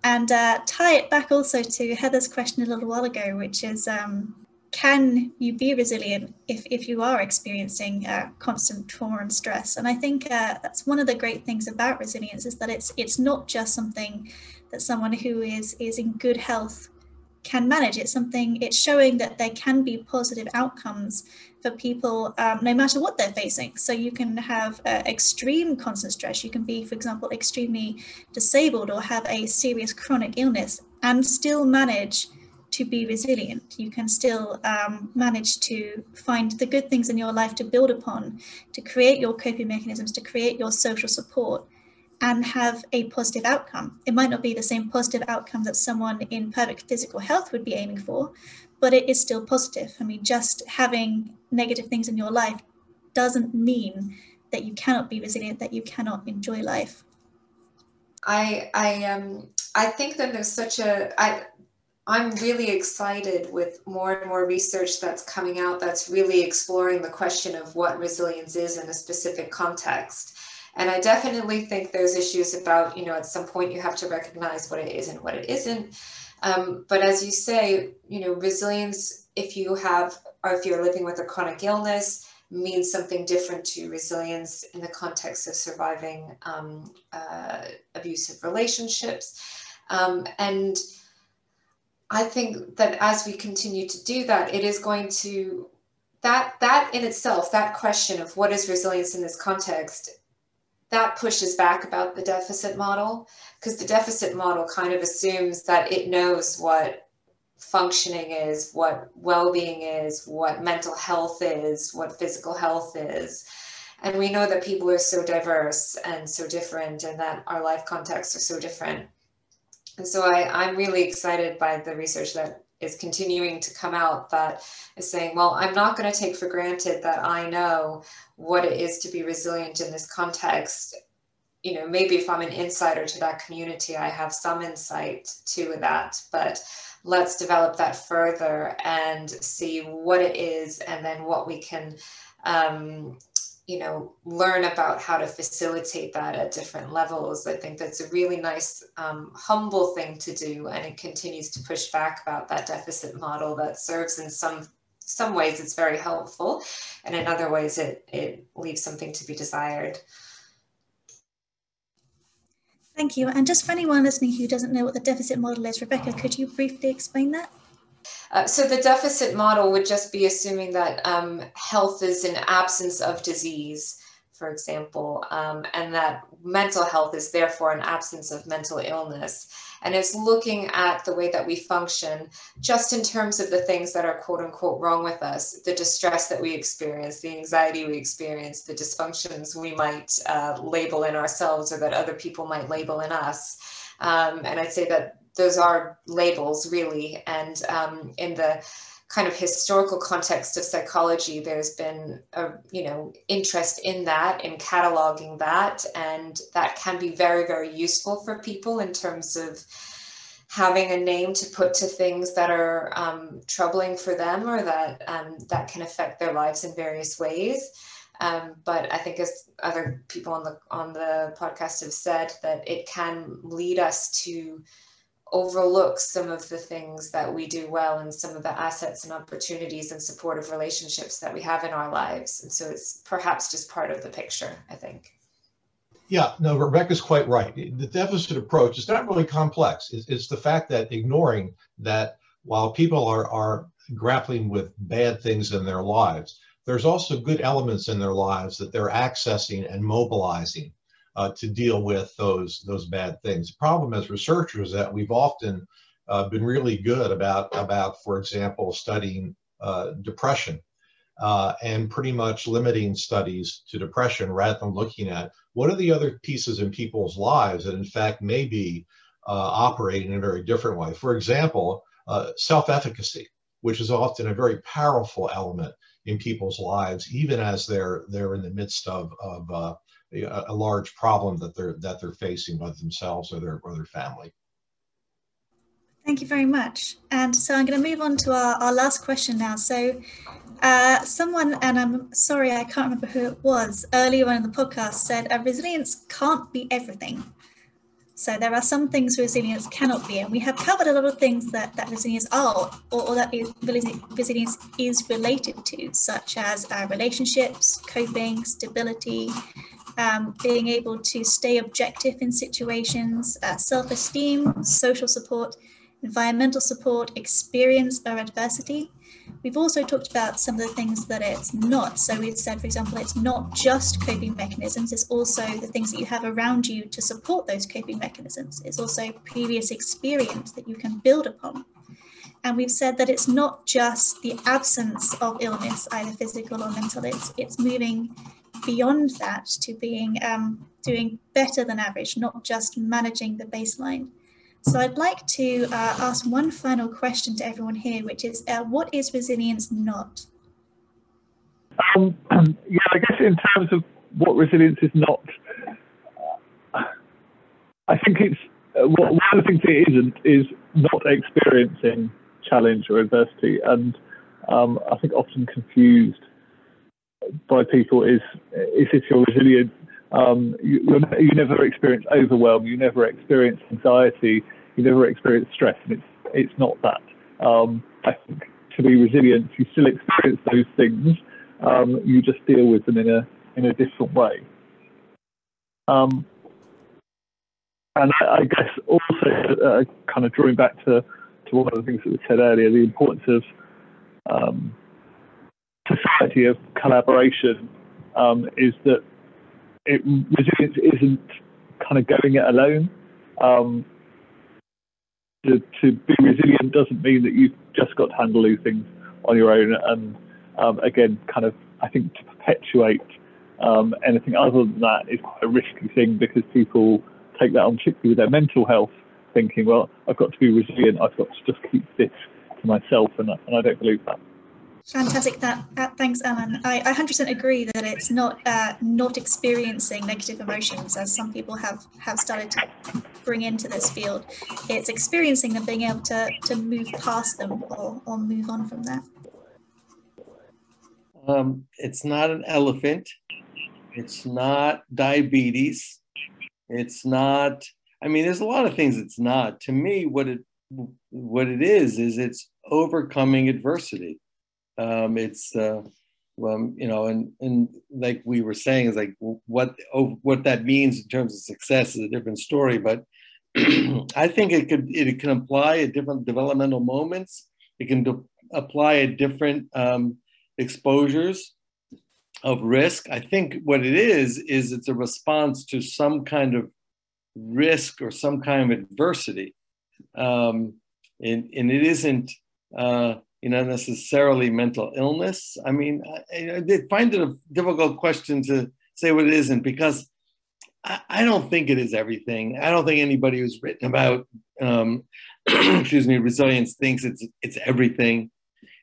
and uh, tie it back also to Heather's question a little while ago, which is um, can you be resilient if, if you are experiencing uh, constant trauma and stress? And I think uh, that's one of the great things about resilience is that it's it's not just something that someone who is is in good health can manage. It's something it's showing that there can be positive outcomes for people um, no matter what they're facing. So you can have uh, extreme constant stress. You can be, for example, extremely disabled or have a serious chronic illness and still manage to be resilient. You can still um, manage to find the good things in your life to build upon, to create your coping mechanisms, to create your social support. And have a positive outcome. It might not be the same positive outcome that someone in perfect physical health would be aiming for, but it is still positive. I mean, just having negative things in your life doesn't mean that you cannot be resilient, that you cannot enjoy life. I I um I think that there's such a I I'm really excited with more and more research that's coming out that's really exploring the question of what resilience is in a specific context. And I definitely think there's issues about, you know, at some point you have to recognize what it is and what it isn't. Um, but as you say, you know, resilience, if you have, or if you're living with a chronic illness, means something different to resilience in the context of surviving um, uh, abusive relationships. Um, and I think that as we continue to do that, it is going to that that in itself, that question of what is resilience in this context, that pushes back about the deficit model because the deficit model kind of assumes that it knows what functioning is, what well-being is, what mental health is, what physical health is. And we know that people are so diverse and so different and that our life contexts are so different and so I, I'm really excited by the research that is continuing to come out that is saying, well, I'm not going to take for granted that I know what it is to be resilient in this context. You know, maybe if I'm an insider to that community, I have some insight to that, but let's develop that further and see what it is and then what we can um, you know learn about how to facilitate that at different levels. I think that's a really nice um, humble thing to do and it continues to push back about that deficit model that serves in some some ways it's very helpful and in other ways it it leaves something to be desired. Thank you. And just for anyone listening who doesn't know what the deficit model is rebecca could you briefly explain that uh, so the deficit model would just be assuming that um, health is an absence of disease, for example, um, and that mental health is therefore an absence of mental illness. And it's looking at the way that we function just in terms of the things that are quote unquote wrong with us, the distress that we experience, the anxiety we experience, the dysfunctions we might uh, label in ourselves or that other people might label in us. Um, and I'd say that those are labels really. And um, in the kind of historical context of psychology, there's been a you know interest in that, in cataloging that, and that can be very very useful for people in terms of having a name to put to things that are um, troubling for them or that um, that can affect their lives in various ways. Um, but I think as other people on the on the podcast have said, that it can lead us to overlook some of the things that we do well and some of the assets and opportunities and supportive relationships that we have in our lives. And so it's perhaps just part of the picture, I think. Yeah, no, Rebecca's quite right. The deficit approach is not really complex. It's, it's the fact that ignoring that while people are, are grappling with bad things in their lives, there's also good elements in their lives that they're accessing and mobilizing uh, to deal with those those bad things. The problem as researchers that we've often uh, been really good about about, for example, studying uh, depression uh, and pretty much limiting studies to depression rather than looking at what are the other pieces in people's lives that in fact may be uh, operating in a very different way. For example, uh, self-efficacy, which is often a very powerful element in people's lives, even as they're they're in the midst of of a, a large problem that they're that they're facing by themselves or their or their family. Thank you very much. And so I'm going to move on to our, our last question now. So uh, someone, and I'm sorry, I can't remember who it was, earlier on in the podcast said uh, resilience can't be everything. So there are some things resilience cannot be, and we have covered a lot of things that, that resilience are, or, or resilience is related to, such as uh, relationships, coping, stability, um, being able to stay objective in situations, uh, self esteem, social support, environmental support, experience or adversity. We've also talked about some of the things that it's not. So we've said, for example, it's not just coping mechanisms, it's also the things that you have around you to support those coping mechanisms. It's also previous experience that you can build upon. And we've said that it's not just the absence of illness, either physical or mental, it's, it's moving beyond that to being um, doing better than average, not just managing the baseline. So I'd like to uh, ask one final question to everyone here, which is, uh, what is resilience not? Um, yeah, I guess in terms of what resilience is not, I think it's uh, one of the things it isn't is not experiencing challenge or adversity, and um, I think often confused by people is is if you're resilient, um, you, you never experience overwhelm, you never experience anxiety, you never experience stress, and it's it's not that. Um, I think to be resilient, you still experience those things, um, you just deal with them in a in a different way. Um, and I, I, guess also uh, kind of drawing back to, to one of the things that was said earlier, the importance of um, society of collaboration um, is that it, resilience isn't kind of going it alone. Um, to, to, be resilient doesn't mean that you've just got to handle these things on your own. And um, again, kind of, I think to perpetuate um, anything other than that is quite a risky thing because people take that on, particularly with their mental health, thinking, well, I've got to be resilient. I've got to just keep this to myself, and, and I don't believe that. Fantastic. That, uh, thanks, Alan. I, I 100% agree that it's not uh, not experiencing negative emotions, as some people have have started to bring into this field. It's experiencing them, being able to to move past them or, or move on from that. Um, it's not an elephant. It's not diabetes. It's not. I mean, there's a lot of things it's not. To me, what it what it is is it's overcoming adversity um, it's uh, well, you know, and and like we were saying, is like what oh, what that means in terms of success is a different story. But I think it could it can apply at different developmental moments. It can do, apply at different um, exposures of risk. I think what it is is it's a response to some kind of risk or some kind of adversity, um, and and it isn't. Uh, you know, necessarily mental illness. I mean, I, I find it a difficult question to say what it isn't because I, I, don't think it is everything. I don't think anybody who's written about, um, excuse me, resilience thinks it's it's everything.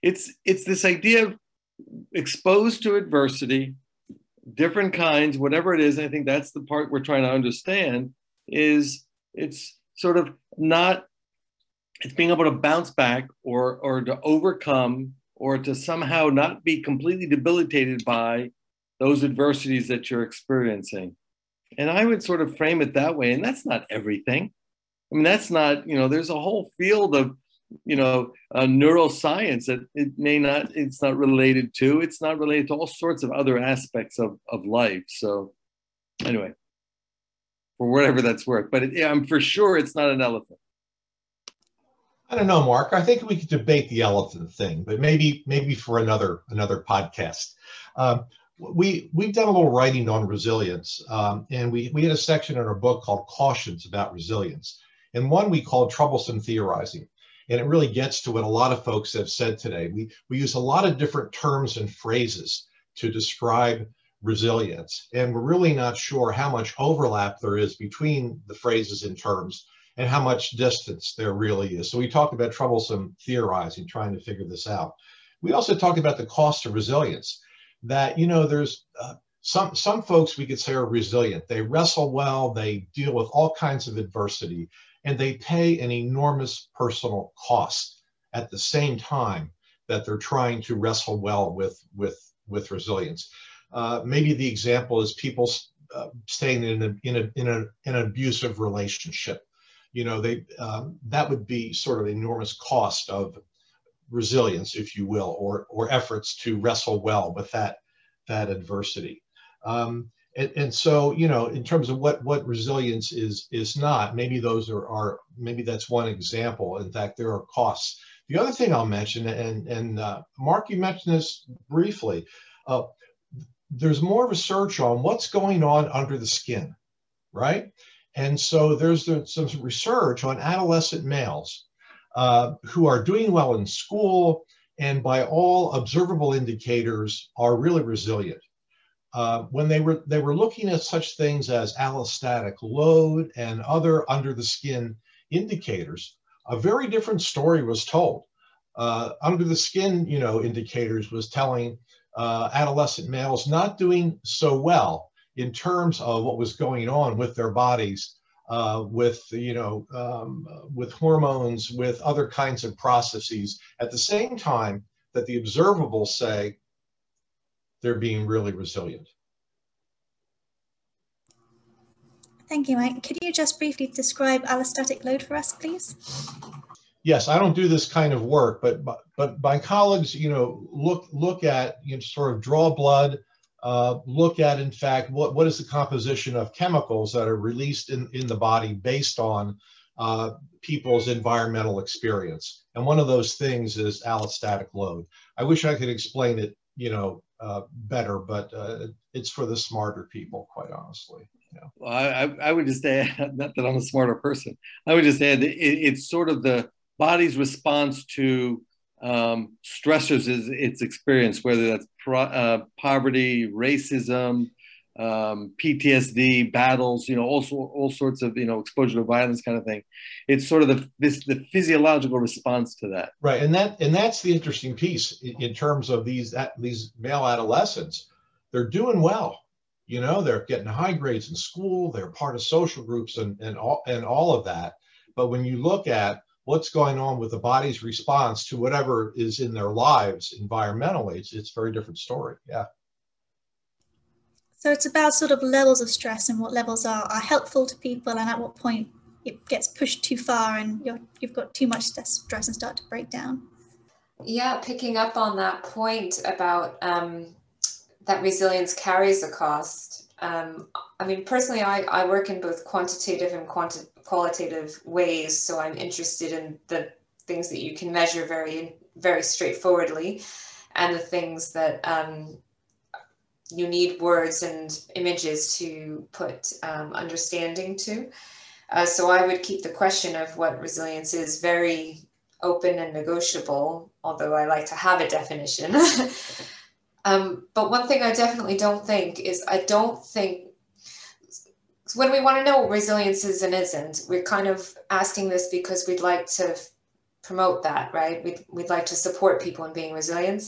It's it's this idea of exposed to adversity, different kinds, whatever it is. I think that's the part we're trying to understand. Is it's sort of not it's being able to bounce back or or to overcome or to somehow not be completely debilitated by those adversities that you're experiencing. And i would sort of frame it that way and that's not everything. I mean that's not you know there's a whole field of you know uh, neuroscience that it may not it's not related to. It's not related to all sorts of other aspects of, of life. So anyway for whatever that's worth. But it, i'm for sure it's not an elephant I don't know, Marc. I think we could debate the elephant thing, but maybe maybe for another another podcast. Um, we we've done a little writing on resilience, um, and we we had a section in our book called "Cautions About Resilience," and one we called "Troublesome Theorizing." And it really gets to what a lot of folks have said today. We we use a lot of different terms and phrases to describe resilience, and we're really not sure how much overlap there is between the phrases and terms and how much distance there really is. So we talked about troublesome theorizing, trying to figure this out. We also talked about the cost of resilience, that, you know, there's uh, some, some folks we could say are resilient. They wrestle well, they deal with all kinds of adversity, and they pay an enormous personal cost at the same time that they're trying to wrestle well with, with, with resilience. Uh, maybe the example is people uh, staying in, a, in, a, in, a, in an abusive relationship you know, they um, that would be sort of enormous cost of resilience, if you will, or or efforts to wrestle well with that that adversity. Um, and, and so, you know, in terms of what what resilience is is not, maybe those are, are maybe that's one example. In fact, there are costs. The other thing I'll mention, and and uh, Marc, you mentioned this briefly. Uh, there's more research on what's going on under the skin, right? And so there's some research on adolescent males uh, who are doing well in school and by all observable indicators are really resilient. uh, when they were they were looking at such things as allostatic load and other under the skin indicators, a very different story was told. Uh, under the skin, you know, indicators was telling uh, adolescent males not doing so well in terms of what was going on with their bodies, uh, with you know, um, with hormones, with other kinds of processes. At the same time that the observables say they're being really resilient. Thank you, Mike. Could you just briefly describe allostatic load for us, please? Yes, I don't do this kind of work, but but my colleagues, you know, look look at you know sort of draw blood, uh, look at in fact what what is the composition of chemicals that are released in in the body based on uh, people's environmental experience, and one of those things is allostatic load. I wish I could explain it, you know, uh, better, but uh, it's for the smarter people, quite honestly. Well, I, I would just add, not that I'm a smarter person, I would just add it, it's sort of the body's response to um, stressors is its experience, whether that's pro, uh, poverty, racism, um, PTSD, battles, you know, also all sorts of you know exposure to violence kind of thing. It's sort of the this the physiological response to that. Right, and that and that's the interesting piece in, in terms of these that, these male adolescents. They're doing well, you know. They're getting high grades in school. They're part of social groups and and all and all of that. But when you look at what's going on with the body's response to whatever is in their lives environmentally, it's it's a very different story. Yeah. So it's about sort of levels of stress and what levels are, are helpful to people and at what point it gets pushed too far and you're, you've got too much stress and start to break down. Yeah, picking up on that point about um, that resilience carries a cost. Um, I mean, personally, I, I work in both quantitative and quanti- qualitative ways, so I'm interested in the things that you can measure very, very straightforwardly, and the things that um, you need words and images to put um, understanding to. Uh, so I would keep the question of what resilience is very open and negotiable, although I like to have a definition. um, but one thing I definitely don't think is I don't think when we want to know what resilience is and isn't, we're kind of asking this because we'd like to promote that, right? We'd, we'd like to support people in being resilient.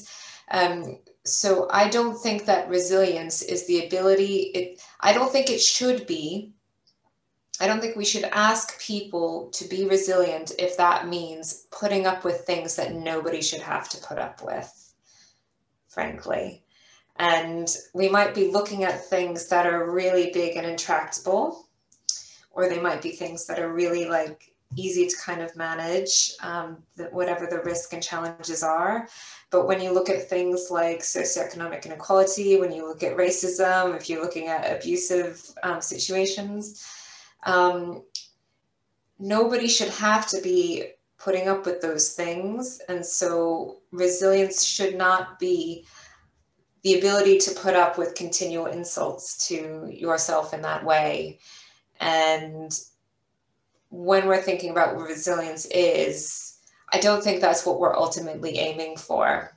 Um, so I don't think that resilience is the ability, it, I don't think it should be. I don't think we should ask people to be resilient if that means putting up with things that nobody should have to put up with, frankly. And we might be looking at things that are really big and intractable, or they might be things that are really like easy to kind of manage, um, that whatever the risk and challenges are. But when you look at things like socioeconomic inequality, when you look at racism, if you're looking at abusive um, situations, um, nobody should have to be putting up with those things. And so resilience should not be the ability to put up with continual insults to yourself in that way. And when we're thinking about what resilience is, I don't think that's what we're ultimately aiming for.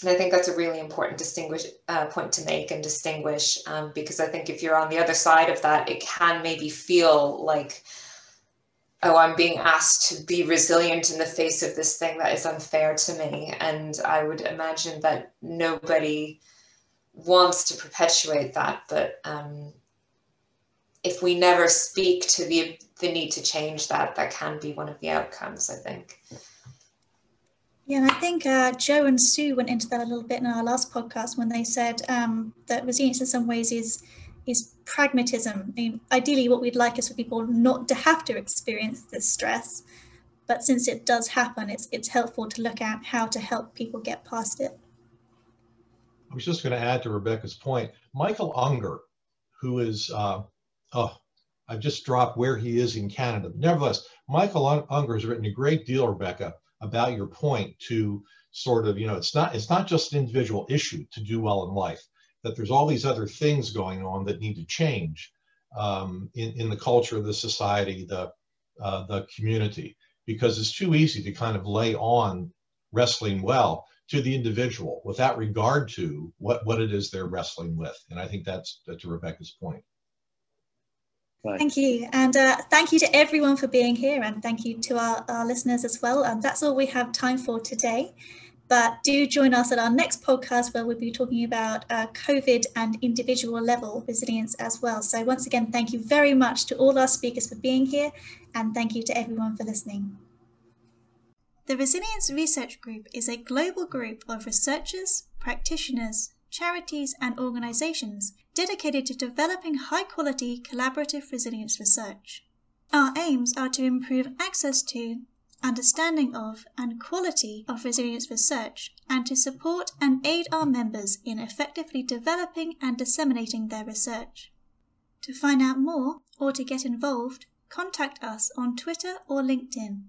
And I think that's a really important distinguish uh, point to make and distinguish um, because I think if you're on the other side of that, it can maybe feel like, oh, I'm being asked to be resilient in the face of this thing that is unfair to me. And I would imagine that nobody wants to perpetuate that, but um, if we never speak to the the need to change that, that can be one of the outcomes. I think. Yeah, and I think uh, Joe and Sue went into that a little bit in our last podcast when they said um, that resilience in some ways is is pragmatism. I mean, ideally, what we'd like is for people not to have to experience this stress, but since it does happen, it's it's helpful to look at how to help people get past it. I was just going to add to Rebecca's point. Michael Ungar, who is uh, oh, I've just dropped where he is in Canada. Nevertheless, Michael Ungar has written a great deal, Rebecca, about your point to sort of, you know, it's not it's not just an individual issue to do well in life, that there's all these other things going on that need to change um, in, in the culture, the society, the, uh, the community, because it's too easy to kind of lay on wrestling well to the individual without regard to what, what it is they're wrestling with. And I think that's, that's to Rebecca's point. Thank you. And uh, thank you to everyone for being here. And thank you to our, our listeners as well. And that's all we have time for today. But do join us at our next podcast where we'll be talking about uh, COVID and individual level resilience as well. So, once again, thank you very much to all our speakers for being here. And thank you to everyone for listening. The Resilience Research Group is a global group of researchers, practitioners, charities, and organizations dedicated to developing high quality collaborative resilience research. Our aims are to improve access to, understanding of, and quality of resilience research, and to support and aid our members in effectively developing and disseminating their research. To find out more or to get involved, contact us on Twitter or LinkedIn.